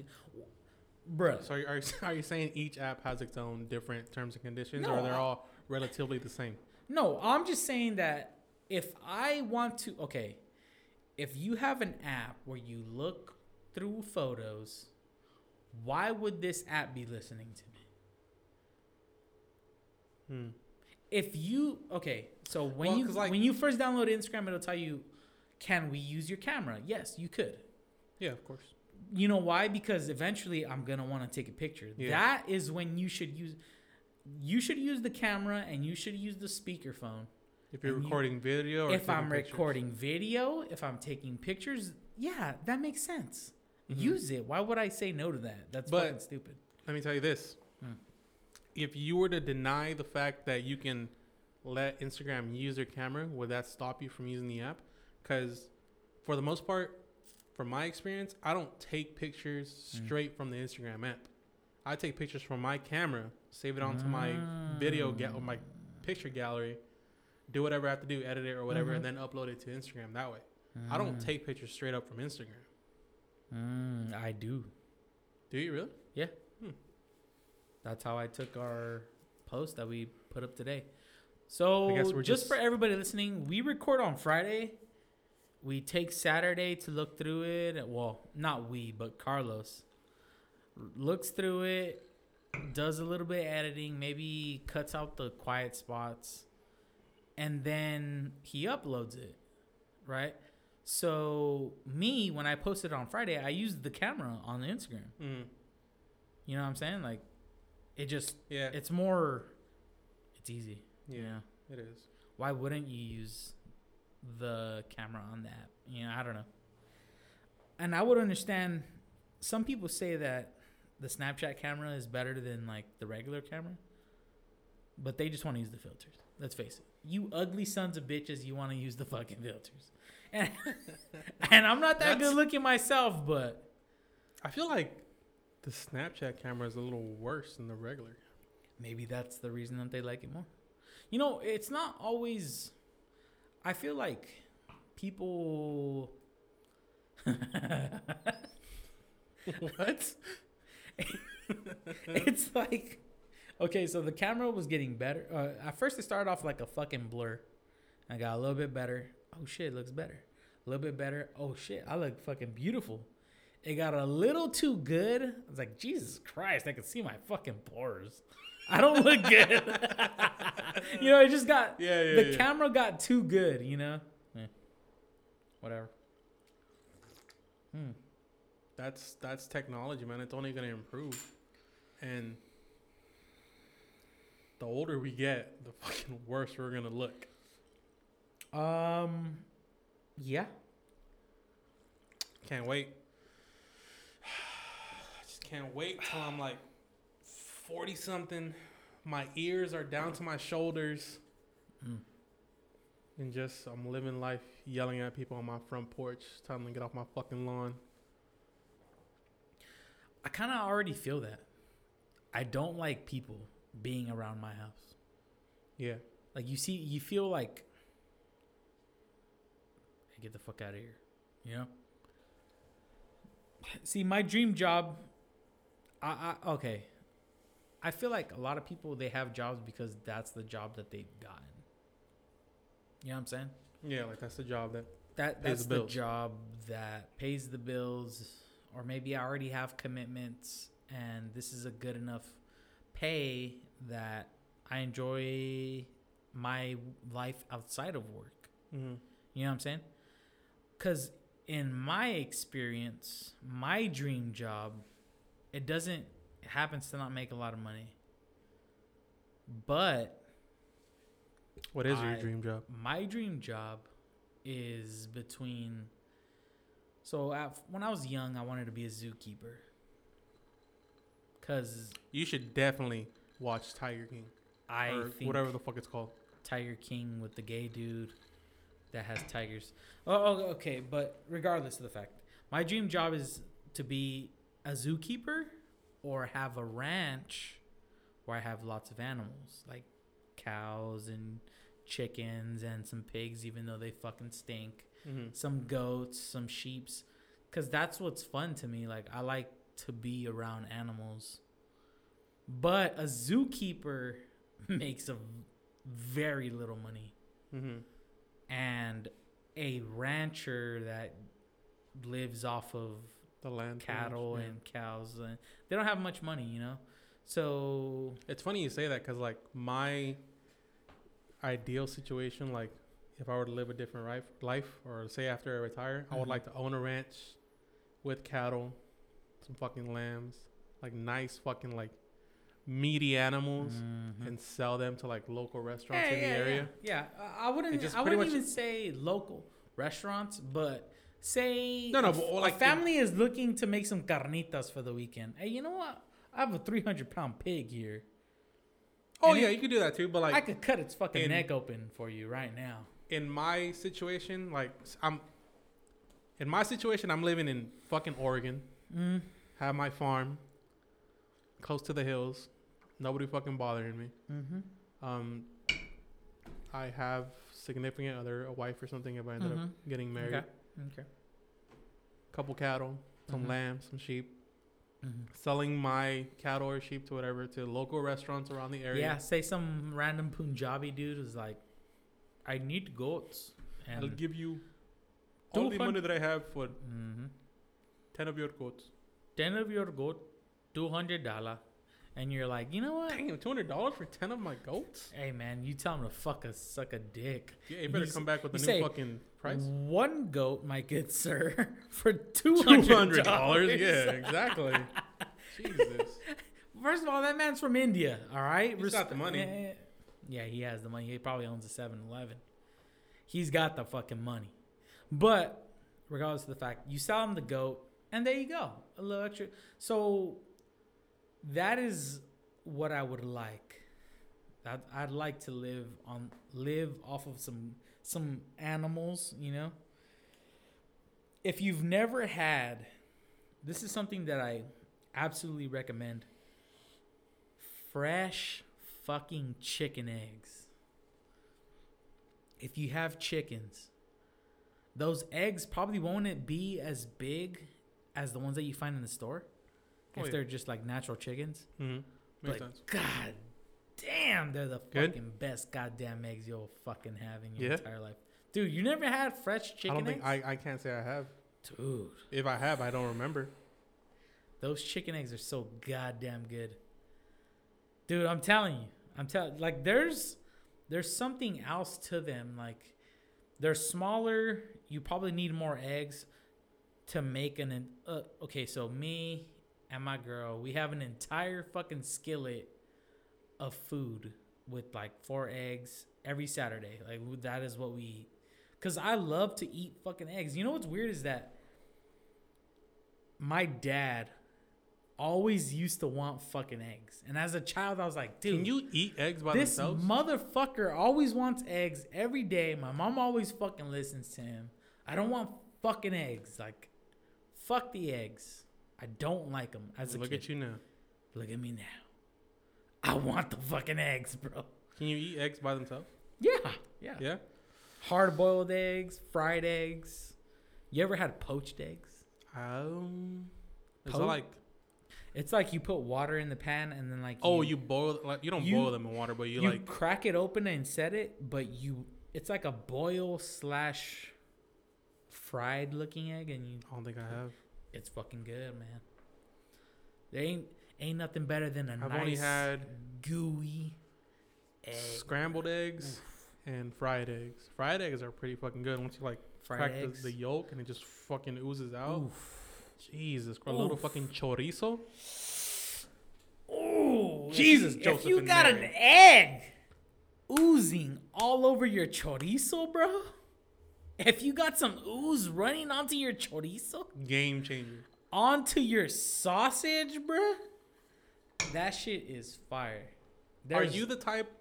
Bruh. so are you, are, you, are you saying each app has its own different terms and conditions, No, or they're I- all relatively the same? No, I'm just saying that if I want to, okay, if you have an app where you look through photos, why would this app be listening to me? Hmm. If you okay, so when Well, you like- when you first download Instagram, it'll tell you, can we use your camera? Yes, you could. Yeah, of course. You know why? Because eventually I'm gonna want to take a picture. Yeah. That is when you should use. You should use the camera and you should use the speakerphone If you're And you- recording video, or if I'm pictures. recording video, if I'm taking pictures, yeah, that makes sense. Mhm. Use it. Why would I say no to that? That's But- fucking stupid. Let me tell you this: Hmm. if you were to deny the fact that you can let Instagram use their camera, would that stop you from using the app? Because for the most part, from my experience, I don't take pictures Mm. straight from the Instagram app. I take pictures from my camera, save it onto my video ga- or my picture gallery, do whatever I have to do, edit it or whatever, and then upload it to Instagram that way. I don't Mm. take pictures straight up from Instagram. Mm, I do. Do you really? Yeah. That's how I took our post that we put up today. So I guess we're just, just- for everybody listening, we record on Friday. We take Saturday to look through it. Well, not we, but Carlos looks through it, does a little bit of editing, maybe cuts out the quiet spots, and then he uploads it. Right. So me, when I posted on Friday, I used the camera on the Instagram. Mm. You know what I'm saying? Like, it just Yeah. it's more it's easy yeah. yeah It is. why wouldn't you use the camera on the app you know i don't know and i would understand some people say that the snapchat camera is better than like the regular camera but they just want to use the filters let's face it you ugly sons of bitches you want to use the fucking filters and, and i'm not that That's- good looking myself but I feel like the Snapchat camera is a little worse than the regular. maybe that's the reason that they like it more. You know, it's not always. I feel like people. what? it's like, okay, so the camera was getting better. Uh, at first, it started off like a fucking blur. I got a little bit better. Oh shit, it looks better. A little bit better. Oh shit, I look fucking beautiful. It got a little too good. I was like, Jesus Christ, I can see my fucking pores. I don't look good. you know, it just got Yeah, yeah. the yeah. camera got too good, you know? Yeah. Whatever. Hmm. That's that's technology, man. It's only gonna improve. And the older we get, the fucking worse we're gonna look. Um, yeah. Can't wait. I just can't wait till I'm like forty something. My ears are down to my shoulders, Mm. and just I'm living life yelling at people on my front porch, telling them to get off my fucking lawn. I kind of already feel that. I don't like people being around my house. Yeah, Like you see, you feel like, hey, get the fuck out of here, you know. See, my dream job. I, I okay. I feel like a lot of people they have jobs because that's the job that they've gotten. You know what I'm saying? yeah, like that's the job that. That that's the the, job that pays the bills, or maybe I already have commitments, and this is a good enough pay that I enjoy my life outside of work. Mm-hmm. You know what I'm saying? Because in my experience, my dream job, it doesn't it happens to not make a lot of money, but What is your dream job? my dream job is between so when i was young i wanted to be a zookeeper. Because You should definitely watch Tiger King i or whatever the fuck it's called. tiger king with the gay dude that has tigers. Oh, oh okay but regardless of the fact my dream job is to be a zookeeper or have a ranch where i have lots of animals like cows and chickens and some pigs even though they fucking stink Mm-hmm. some goats, some sheeps, because that's what's fun to me. Like I like to be around animals, but a zookeeper makes a very little money, Mm-hmm. and a rancher that lives off of The land cattle yeah. and cows, and they don't have much money, you know. So It's funny you say that because like my ideal situation, like if I were to live a different life, life or say after I retire, I would Mhm. like to own a ranch with cattle, some fucking lambs, like nice fucking like meaty animals, Mhm. and sell them to like local restaurants Yeah, in the area. Yeah, yeah. I I wouldn't. I wouldn't even say local restaurants, but say No, no, but, a like in- family is looking to make some carnitas for the weekend. Hey, you know what? I have a three hundred pound pig here. Oh And yeah, it- you could do that too. But like I could cut its fucking in- neck open for you right now. In my situation, like I'm in my situation, I'm living in fucking Oregon. Mm. Have my farm close to the hills. Nobody fucking bothering me. Mm-hmm. Um, I have significant other, a wife or something. If I ended up Mhm. getting married, Okay. Okay. couple cattle, some Mhm. lambs, some sheep. Mm-hmm. Selling my cattle or sheep to whatever to local restaurants around the area. Yeah. Say some random Punjabi dude is like, I need goats. I'll give you all the money that I have for Mhm. ten of your goats. ten of your goat, two hundred dollar, and you're like, you know what? Damn, two hundred dollars for ten of my goats? Hey man, you tell him to fuck a suck a dick. Yeah, you better You s- come back with a new say, fucking price. One goat, my good sir, for two hundred dollars. Yeah, exactly. Jesus. First of all, that man's from India. All right, He's got the Respe- money. Yeah, he has the money. He probably owns a 7-Eleven. He's got the fucking money. But regardless of the fact, you sell him the goat, and there you go, a little extra. So that is what I would like. I'd, I'd like to live on live off of some some animals, you know. If you've never had, this is something that I absolutely recommend. Fresh fucking chicken eggs. If you have chickens, those eggs probably won't be as big as the ones that you find in the store Oh, if yeah. they're just like natural chickens. Mm-hmm. Makes But sense. god damn, they're the Good? fucking best goddamn eggs you'll fucking have in your Yeah? entire life. Dude, you never had fresh chicken I don't eggs? think I, I can't say I have. Dude, If I have, I don't remember. those chicken eggs are so goddamn good. Dude, I'm telling you. I'm telling like there's there's something else to them like they're smaller, you probably need more eggs to make an uh, okay, so me and my girl, we have an entire fucking skillet of food with like four eggs every Saturday. Like that is what we eat. Cause I love to eat fucking eggs. You know what's weird is that my dad always used to want fucking eggs, and as a child, I was like, dude, Can you eat eggs by this themselves? motherfucker always wants eggs every day. My mom always fucking listens to him. I don't want fucking eggs. Like, fuck the eggs. I don't like them. As a Look kid. at you now. Look at me now. I want the fucking eggs, bro. Can you eat eggs by themselves? Yeah, yeah. Yeah. Hard boiled eggs, fried eggs. You ever had poached eggs? Um. Is Po- that like? It's like you put water in the pan and then like Oh, you boil like you don't you- boil them in water, but you, you like crack it open and set it, but you it's like a boil slash fried looking egg, and you I don't think I have. it's fucking good, man. There ain't ain't nothing better than a I've nice only had gooey egg. scrambled eggs and fried eggs. Fried eggs are pretty fucking good once you like fried crack the, the yolk and it just fucking oozes out. Oof. Jesus, a little fucking chorizo. Ooh, Jesus, if you, Joseph if you got an egg oozing all over your chorizo, bro. If you got some ooze running onto your chorizo, Game changer. onto your sausage, bro, that shit is fire. Are you the type?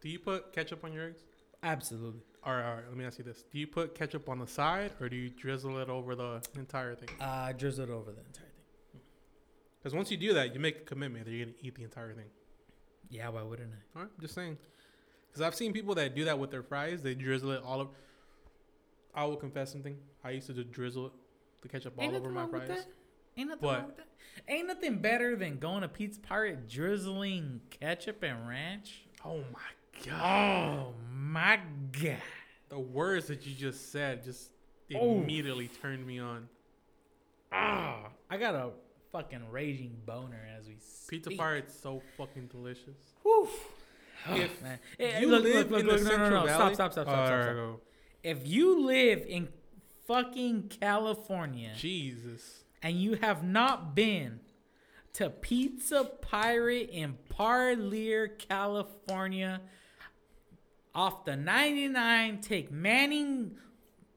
Do you put ketchup on your eggs? absolutely? All right, all right. Let me ask you this: Do you put ketchup on the side, or do you drizzle it over the entire thing? Uh, drizzle it over the entire thing. Because once you do that, you make a commitment that you're gonna eat the entire thing. Yeah, why wouldn't I? All right, just saying. Because I've seen people that do that with their fries. They drizzle it all over. I will confess something. I used to just drizzle the ketchup all Ain't over my fries. Ain't nothing But- wrong with that. Ain't nothing better than going to Pizza Pirate drizzling ketchup and ranch. Oh my god! Oh my god. The words that you just said just Oh. immediately turned me on. Ah, I got a fucking raging boner as we speak. Pizza Pirate's so fucking delicious. Whew. If man. Hey, you look, live look, look, in look, the no, no, no, Valley, Stop, stop, stop, stop, right, stop. If you live in fucking California Jesus. and you have not been to Pizza Pirate in Parlier, California, off the 99, take Manning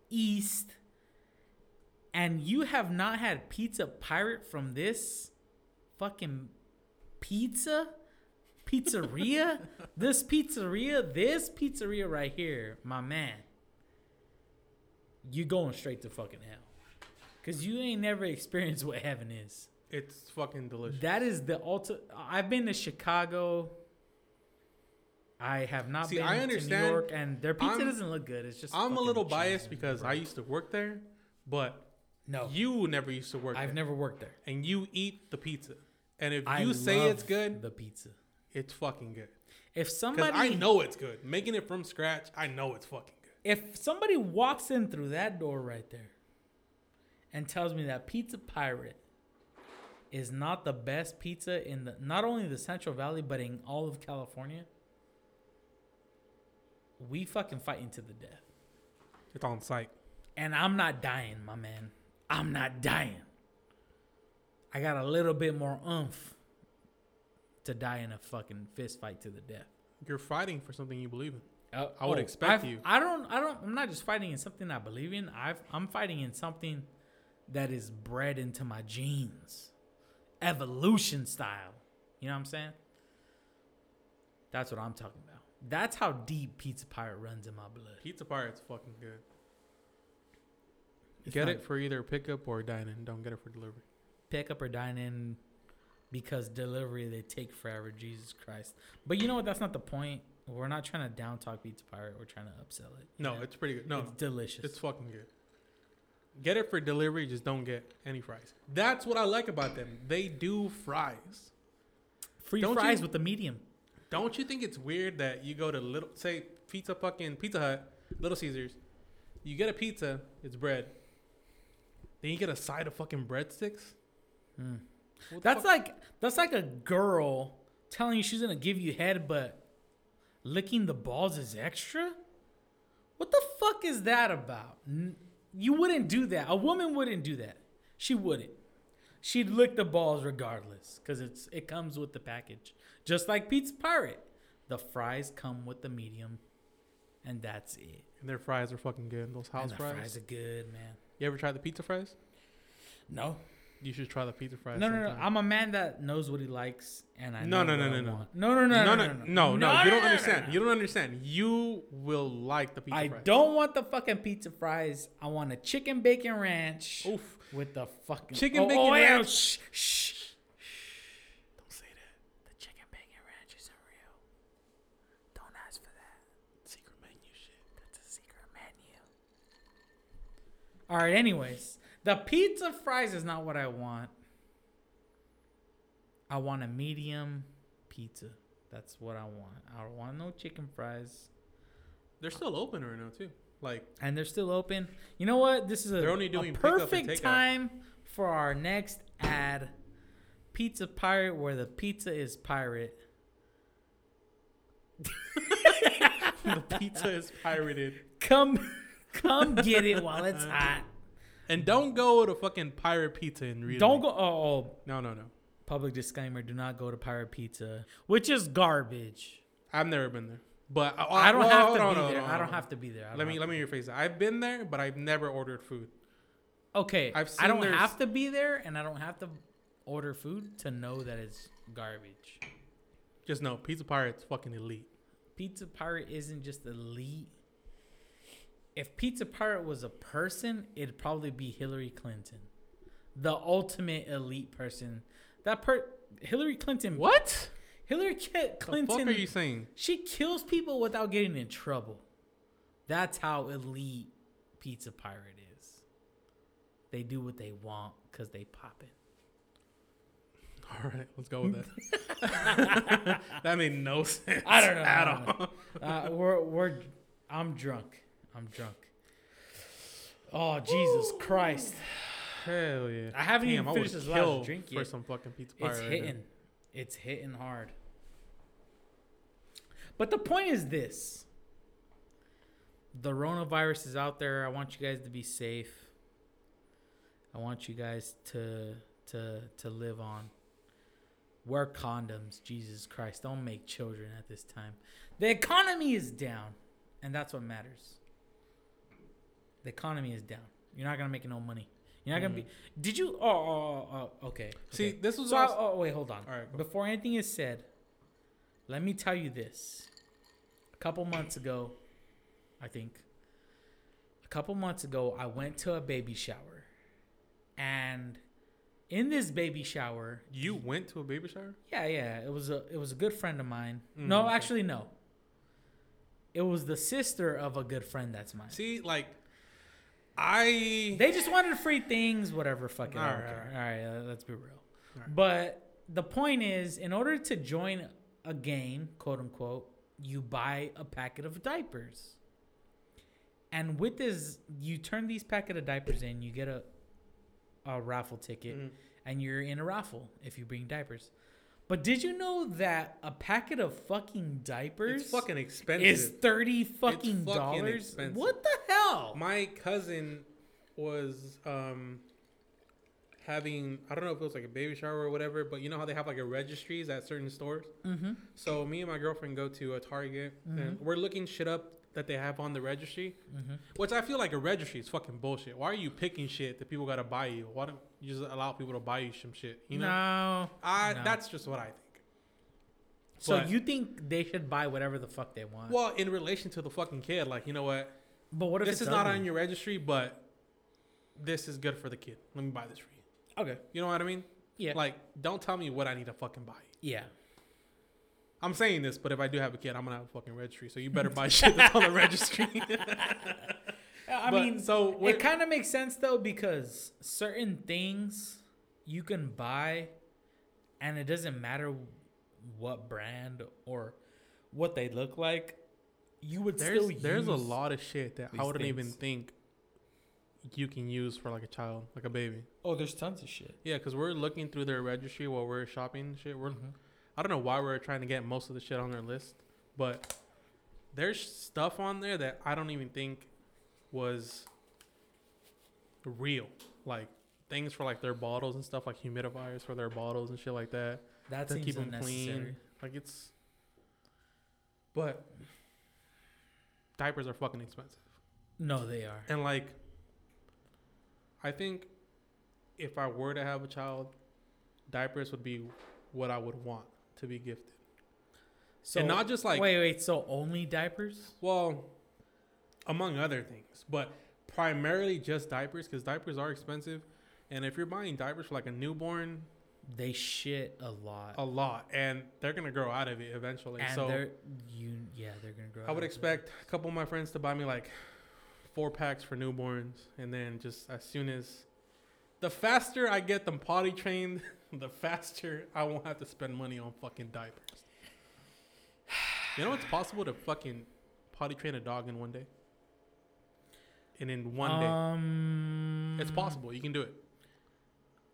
East, and you have not had Pizza Pirate from this fucking pizza pizzeria, this pizzeria, this pizzeria right here, my man, you going straight to fucking hell. Cause you ain't never experienced what heaven is. It's fucking delicious. That is the ultimate. I've been to Chicago. I have not See, been I to New. York, and their pizza I'm- doesn't look good. It's just. I'm a little biased because I used to work there, but no, you never used to work there. I've there. never worked there. and you eat the pizza. And if I you say it's good, the pizza. it's fucking good. If somebody, I know it's good. Making it from scratch, I know it's fucking good. if somebody walks in through that door right there, and tells me that Pizza Pirate is not the best pizza in the not only the Central Valley but in all of California, we fucking fighting to the death. It's on site. And I'm not dying, my man. I'm not dying. I got a little bit more oomph to die in a fucking fist fight to the death. You're fighting for something you believe in. Uh, I would expect I've- you. I don't. I don't. I'm not just fighting in something I believe in. I've. I'm fighting in something that is bred into my genes, evolution style. You know what I'm saying? That's what I'm talking about. That's how deep Pizza Pirate runs in my blood. Pizza Pirate's fucking good. It's get not it for either pickup or dine in. Don't get it for delivery. Pickup or dine in because delivery they take forever. Jesus Christ! But you know what? That's not the point. We're not trying to down talk Pizza Pirate. We're trying to upsell it. No, know? it's pretty good. No, it's delicious. it's fucking good. Get it for delivery. Just don't get any fries. That's what I like about them. They do fries. free don't fries you- with the medium. Don't you think it's weird that you go to little say pizza fucking Pizza Hut, Little Caesars, you get a pizza, it's bread. Then you get a side of fucking breadsticks. Hmm. The That's fuck? like that's like a girl telling you she's gonna give you head, but licking the balls is extra. What the fuck is that about? You wouldn't do that. A woman wouldn't do that. She wouldn't. She'd lick the balls regardless, cause it's it comes with the package, just like Pizza Pirate. The fries come with the medium, and that's it. And their fries are fucking good. Those house and the fries. fries are good, man. You ever tried the pizza fries? No, You should try the pizza fries. no, no, no. sometime. I'm a man that knows what he likes, and I No, know no, what no, I no, no. want. no, no, no, no, no, no, no, no, You don't understand. You don't understand. You will like the pizza fries. I fries. don't want the fucking pizza fries. I want a chicken bacon ranch Oof. with the fucking Chicken oh, bacon oh, yeah, ranch? Shh, shh. Don't say that. The chicken bacon ranch isn't real. Don't ask for that. Secret menu shit. That's a secret menu. All right. Anyways, the pizza fries is not what I want. I want a medium pizza. That's what I want. I don't want no chicken fries. They're still open right now too. Like And they're still open. You know what? This is a, They're only doing perfect time for our next ad. Pizza Pirate, where the pizza is pirate. the pizza is pirated. Come, come get it while it's uh, hot. And don't go to fucking pirate pizza in real. Don't go. Oh, oh, No, no, no. public disclaimer: Do not go to Pirate Pizza, which is garbage. I've never been there. But uh, I don't well, have to be there. I don't on. have to be there. Let me let me rephrase that. I've been there, but I've never ordered food. Okay, I've I don't have to be there, and I don't have to order food to know that it's garbage. Just know, Pizza Pirate's fucking elite. Pizza Pirate isn't just elite. If Pizza Pirate was a person, it'd probably be Hillary Clinton, the ultimate elite person. That per Hillary Clinton. What? Hillary Clinton. The fuck are you saying? She kills people without getting in trouble. That's how elite Pizza Pirate is. They do what they want because they pop it. All right, let's go with that. that made no sense. I don't know. at I don't all. Uh, we're we're. I'm drunk. I'm drunk. Oh Jesus Christ! Hell yeah! I haven't even Damn, I finished would this last kill drink for yet. some fucking Pizza Pirate. It's right now. hitting. It's hitting hard. But the point is this. The coronavirus is out there. I want you guys to be safe. I want you guys to to to live on. Wear condoms, Jesus Christ. Don't make children at this time. The economy is down, and that's what matters. The economy is down. You're not gonna make no money. You're not gonna be. Did you? Oh, oh, oh, oh, okay. See, okay. this was So, I- oh, wait, hold on. All right, go. Before anything is said, let me tell you this. A couple months ago, I think, a couple months ago, I went to a baby shower. And in this baby shower, You went to a baby shower? yeah, yeah, it was a it was a good friend of mine. no, Mm, okay. actually no. It was the sister of a good friend that's mine. See, like, I They just wanted free things, whatever. Fuck it. All right, don't care. all All right, let's be real. All right. But the point is, in order to join a game, quote unquote, you buy a packet of diapers. And with this, you turn these packet of diapers in, you get a a raffle ticket, Mhm. and you're in a raffle if you bring diapers. But did you know that a packet of fucking diapers it's fucking expensive. is thirty fucking fucking dollars? expensive. What the hell? My cousin was um having I don't know if it was like a baby shower or whatever, but you know how they have like a registries at certain stores. mm-hmm. So me and my girlfriend go to a Target and Mhm. we're looking shit up that they have on the registry, Mm-hmm. which I feel like a registry is fucking bullshit. Why are you picking shit that people gotta buy you? Why don't you just allow people to buy you some shit? You know, no. I no. that's just what I think. So But- you think they should buy whatever the fuck they want? Well, in relation to the fucking kid, like you know what, but what if this is not on your registry, but this is good for the kid. Let me buy this for you. Okay. You know what I mean? Yeah. Like, don't tell me what I need to fucking buy. yeah. I'm saying this, but if I do have a kid, I'm gonna have a fucking registry. So you better buy shit that's on the registry. I But, mean, so it kind of makes sense though because certain things you can buy, and it doesn't matter what brand or what they look like. You would there's still there's a lot of shit that I wouldn't even think you can use for like a child, like a baby. Oh, there's tons of shit. Yeah, because we're looking through their registry while we're shopping shit. We're Mhm. I don't know why we're trying to get most of the shit on their list, but there's stuff on there that I don't even think was real. Like things for like their bottles and stuff, like humidifiers for their bottles and shit like that That to seems keep them unnecessary. clean. Like it's But diapers are fucking expensive. No, they are. And like, I think if I were to have a child, diapers would be what I would want to be gifted. So and not just like, wait, wait. So only diapers? well, among other things, but primarily just diapers because diapers are expensive. And if you're buying diapers for like a newborn, They shit a lot. a lot, and they're gonna grow out of it eventually. and so they're you yeah they're gonna grow. I would of it. expect a couple of my friends to buy me like four packs for newborns, and then just as soon as the faster I get them potty trained, the faster I won't have to spend money on fucking diapers. You know it's possible to fucking potty train a dog in one day? And in one um, day. It's possible. You can do it.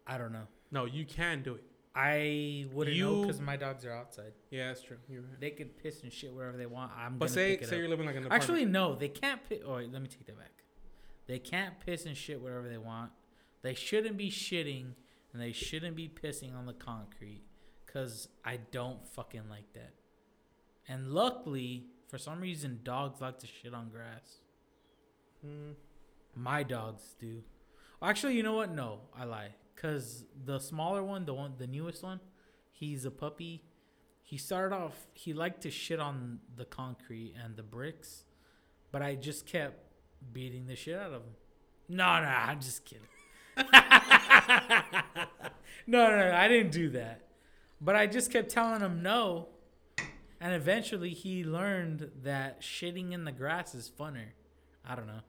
I don't know. No, you can do it. I wouldn't know because my dogs are outside. Yeah, that's true. You're right. They could piss and shit wherever they want. I'm But say say you're living like an apartment. Actually, no, they can't. Pi- oh, wait, let me take that back. They can't piss and shit wherever they want. They shouldn't be shitting and they shouldn't be pissing on the concrete because I don't fucking like that. And luckily, for some reason, dogs like to shit on grass. Mm, My dogs do. Actually, you know what? No, I lie. Cause the smaller one, the one, the newest one, he's a puppy. He started off. He liked to shit on the concrete and the bricks, but I just kept beating the shit out of him. No, no, I'm just kidding. no, no, no, I didn't do that. But I just kept telling him no, and eventually he learned that shitting in the grass is funner. I don't know.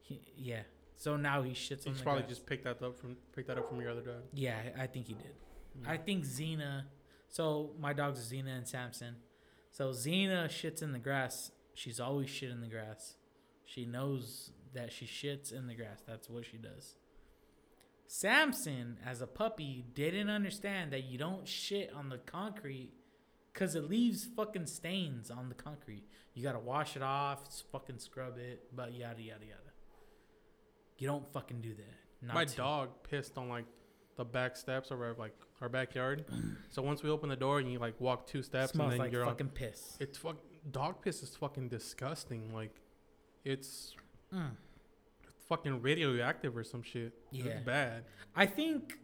He, yeah. So now he shits on the probably grass. just picked that up from picked that up from your other dog. Yeah, I think he did. Mm. I think Xena. So my dogs are Xena and Samson. So Xena shits in the grass. She's always shit in the grass. She knows that she shits in the grass. That's what she does. Samson, as a puppy, didn't understand that you don't shit on the concrete because it leaves fucking stains on the concrete. You gotta wash it off, fucking scrub it, but yada yada yada. You don't fucking do that. Not My to. dog pissed on like the back steps of our like our backyard. so once we open the door and you like walk two steps smells and then like you're on, fucking piss. it's fuck dog piss is fucking disgusting. Like it's Mm. fucking radioactive or some shit. Yeah. It's bad. I think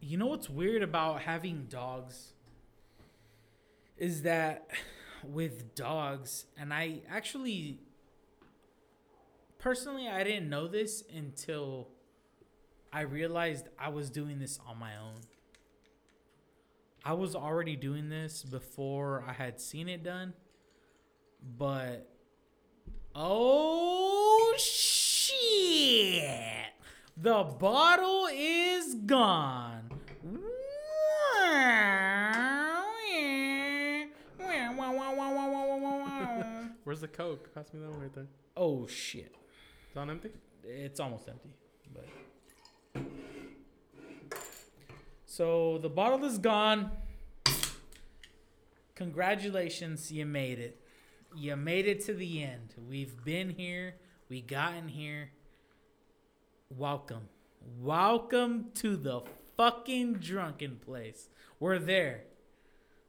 you know what's weird about having dogs is that with dogs and I actually personally I didn't know this until I realized I was doing this on my own. I was already doing this before I had seen it done. But oh shit. The bottle is gone. Where's the coke? Pass me that one right there. oh shit. It's on empty. It's almost empty, but so the bottle is gone. Congratulations, you made it. You made it to the end. We've been here. We gotten here. Welcome. Welcome to the fucking drunken place. We're there.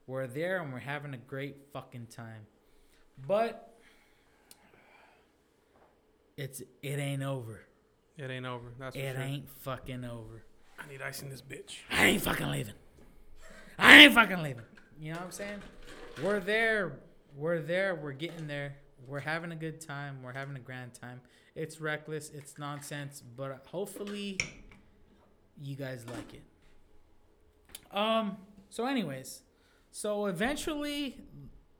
We're there and we're having a great fucking time. But it's it ain't over. It ain't over. That's It sure. ain't fucking over. I need ice in this bitch. I ain't fucking leaving. I ain't fucking leaving. You know what I'm saying? We're there. We're there. We're getting there. We're having a good time. We're having a grand time. It's reckless. It's nonsense. But hopefully, you guys like it. Um. So, anyways, so eventually,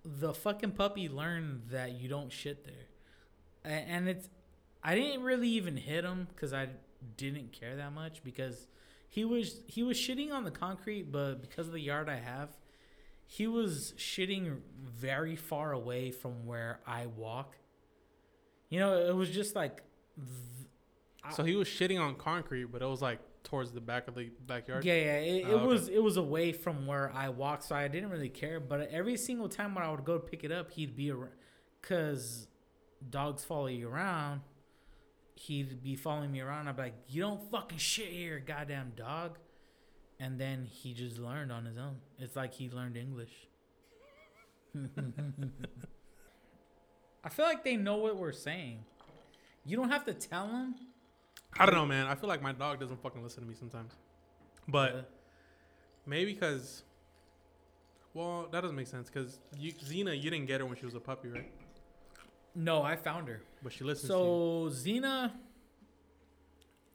the fucking puppy learned that you don't shit there, and it's. I didn't really even hit him because I didn't care that much because he was he was shitting on the concrete, but because of the yard I have, he was shitting very far away from where I walk. You know, it was just like, th- So he was shitting on concrete, but it was like towards the back of the backyard. yeah, yeah. It, Oh, it okay. was it was away from where I walk, so I didn't really care. But every single time when I would go to pick it up, he'd be around, cause dogs follow you around. He'd be following me around. I'd be like, "You don't fucking shit here, goddamn dog." And then he just learned on his own. It's like he learned English. I feel like they know what we're saying. You don't have to tell them. I don't know, man. I feel like my dog doesn't fucking listen to me sometimes. But maybe because, well, that doesn't make sense. Because you, Xena, you didn't get her when she was a puppy, right? No, I found her. But she listens to you. So Xena,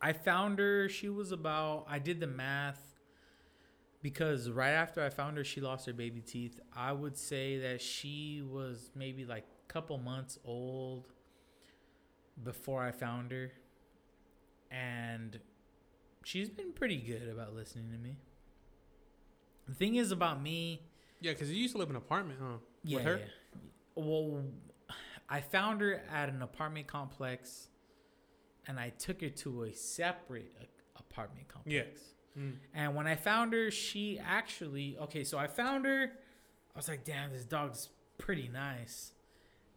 I found her. She was about. I did the math because right after I found her, she lost her baby teeth. I would say that she was maybe like a couple months old before I found her, and she's been pretty good about listening to me. The thing is about me. Yeah, because you used to live in an apartment, huh? Yeah. With her? yeah. Well, I found her at an apartment complex, and I took her to a separate apartment complex. Yeah. Mm. And when I found her, she actually okay. So I found her. I was like, "Damn, this dog's pretty nice."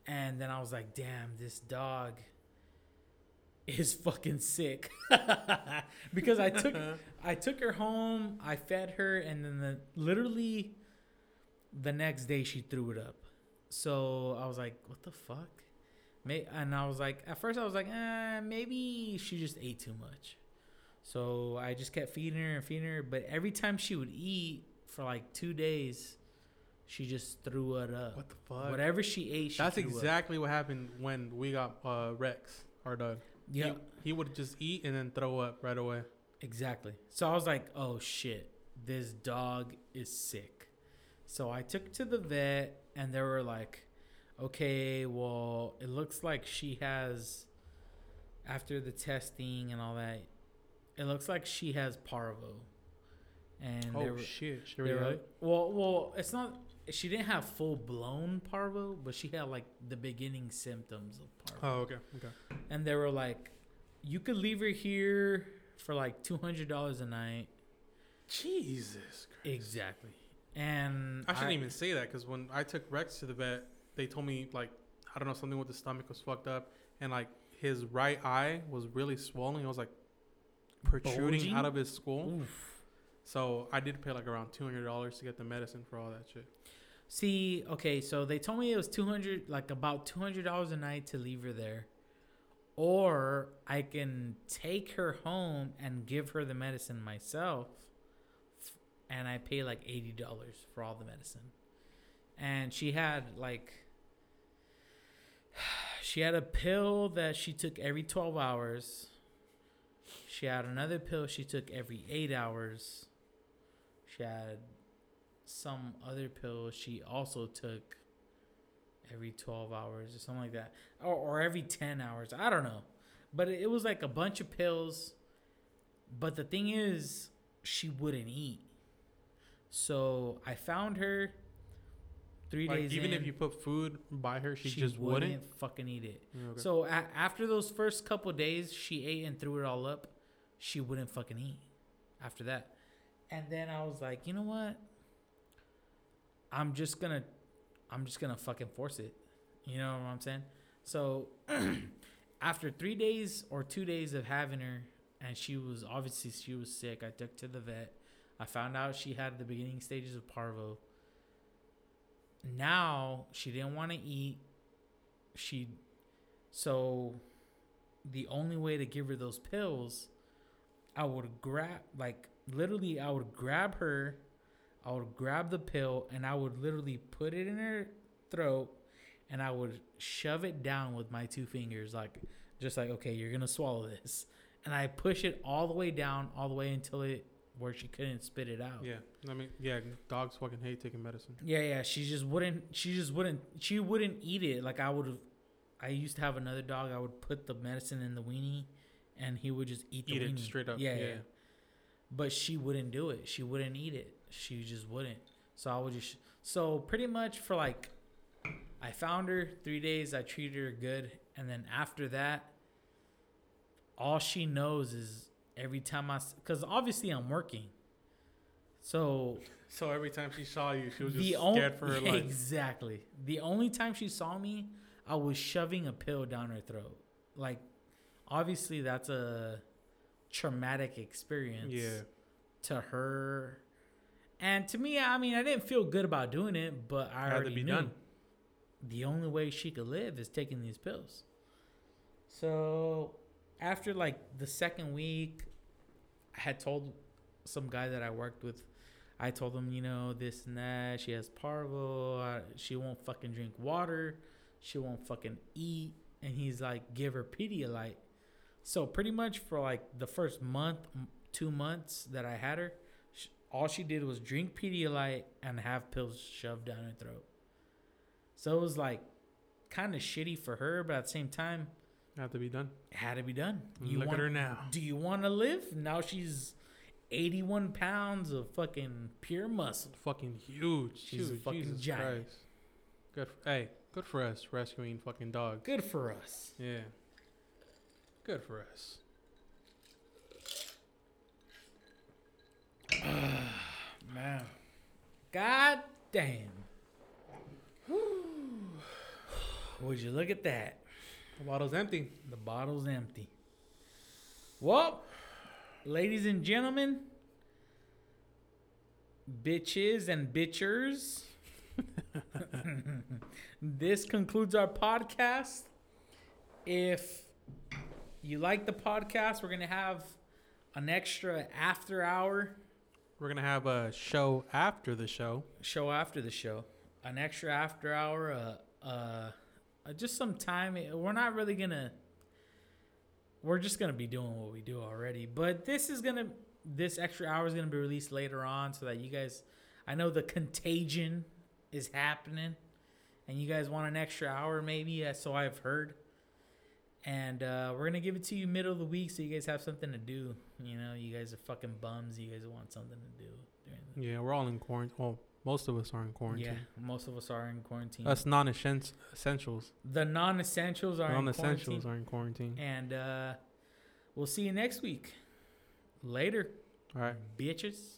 And then I was like, "Damn, this dog is fucking sick." because I took I took her home, I fed her, and then the literally the next day she threw it up. So I was like, "What the fuck?" May and I was like, at first I was like, eh, maybe she just ate too much. So I just kept feeding her and feeding her, but every time she would eat for like two days, she just threw it up. What the fuck? Whatever she ate, she That's threw up. exactly what happened when we got uh, Rex, our dog. Yeah, He, he would just eat and then throw up right away. exactly. So I was like, oh shit, this dog is sick. So I took to the vet, and they were like, okay, well, it looks like she has, after the testing and all that, it looks like she has parvo. And they Oh were, shit! She they were well, well, it's not. She didn't have full blown parvo, but she had like the beginning symptoms of parvo. Oh, okay, okay. And they were like, you could leave her here for like two hundred dollars a night. Jesus. Christ. Exactly. And I shouldn't even say that because when I took Rex to the vet, they told me like I don't know something with the stomach was fucked up and like his right eye was really swollen. It was like protruding Bulging? out of his skull. Oof. So I did pay like around two hundred dollars to get the medicine for all that shit. See, okay, so they told me it was two hundred, like about two hundred dollars a night to leave her there, or I can take her home and give her the medicine myself, and I pay like eighty dollars for all the medicine. And she had like, she had a pill that she took every twelve hours. She had another pill she took every eight hours. She had some other pill she also took every 12 hours or something like that or, or every 10 hours i don't know but it, it was like a bunch of pills but the thing is she wouldn't eat so i found her three Like days even in, if you put food by her, she, just wouldn't. fucking eat it okay. so a- after those first couple days, she ate and threw it all up. She wouldn't fucking eat after that. And then I was like, you know what? I'm just gonna, I'm just gonna fucking force it. You know what I'm saying? So after three days or two days of having her, and she was obviously she was sick. I took to the vet. I found out she had the beginning stages of parvo. Now she didn't want to eat. She, so the only way to give her those pills, I would grab like literally I would grab her, I would grab the pill and I would literally put it in her throat and I would shove it down with my two fingers like just like okay, you're going to swallow this. And I push it all the way down all the way until it where she couldn't spit it out. Yeah, I mean, yeah, dogs fucking hate taking medicine. Yeah, yeah. She just wouldn't. She just wouldn't. She wouldn't eat it. Like I would have. I used to have another dog. I would put the medicine in the weenie, and he would just eat the Eat it weenie straight up. Yeah, yeah, Yeah. But she wouldn't do it. She wouldn't eat it. She just wouldn't. So I would just. So pretty much for like, I found her three days. I treated her good, and then after that, all she knows is every time I, because obviously I'm working. So So every time she saw you, she was just on- scared for her life. Exactly. The only time she saw me, I was shoving a pill down her throat. Like, obviously, that's a traumatic experience Yeah. to her. And to me, I mean, I didn't feel good about doing it, but I Had to already be knew done. the only way she could live is taking these pills. So after like the second week, had told some guy that I worked with, I told him, you know, this and that. She has parvo. She won't fucking drink water. She won't fucking eat. And he's like, give her Pedialyte. So pretty much for like the first month, two months that I had her, sh- all she did was drink Pedialyte and have pills shoved down her throat. So it was like kind of shitty for her, but at the same time, Had to be done. had to be done. You Look want, at her now. Do you want to live? Now she's 81 pounds of fucking pure muscle. Fucking huge. She's a huge. fucking Jesus giant. Christ. Good. f- hey, good for us rescuing fucking dogs. Good for us. Yeah. Good for us. Man. God damn. Would you look at that? The bottle's empty. The bottle's empty. Well, ladies and gentlemen, bitches and bitchers, this concludes our podcast. If you like the podcast, we're going to have an extra after hour We're gonna have a show after the show. show after the show, an extra after hour, uh, uh, uh, just some time. We're not really gonna. We're just gonna be doing what we do already, but this is gonna. This extra hour is gonna be released later on, so that you guys. I know the contagion is happening, and you guys want an extra hour, maybe. uh, So I've heard. And uh, we're gonna give it to you middle of the week, so you guys have something to do. You know, you guys are fucking bums. You guys want something to do during the Yeah, we're all in quarantine. Well, most of us are in quarantine. yeah, most of us are in quarantine. Us non-essentials. the non-essentials are in Non-essentials quarantine, are in quarantine. and uh, we'll see you next week. Later, All right. bitches.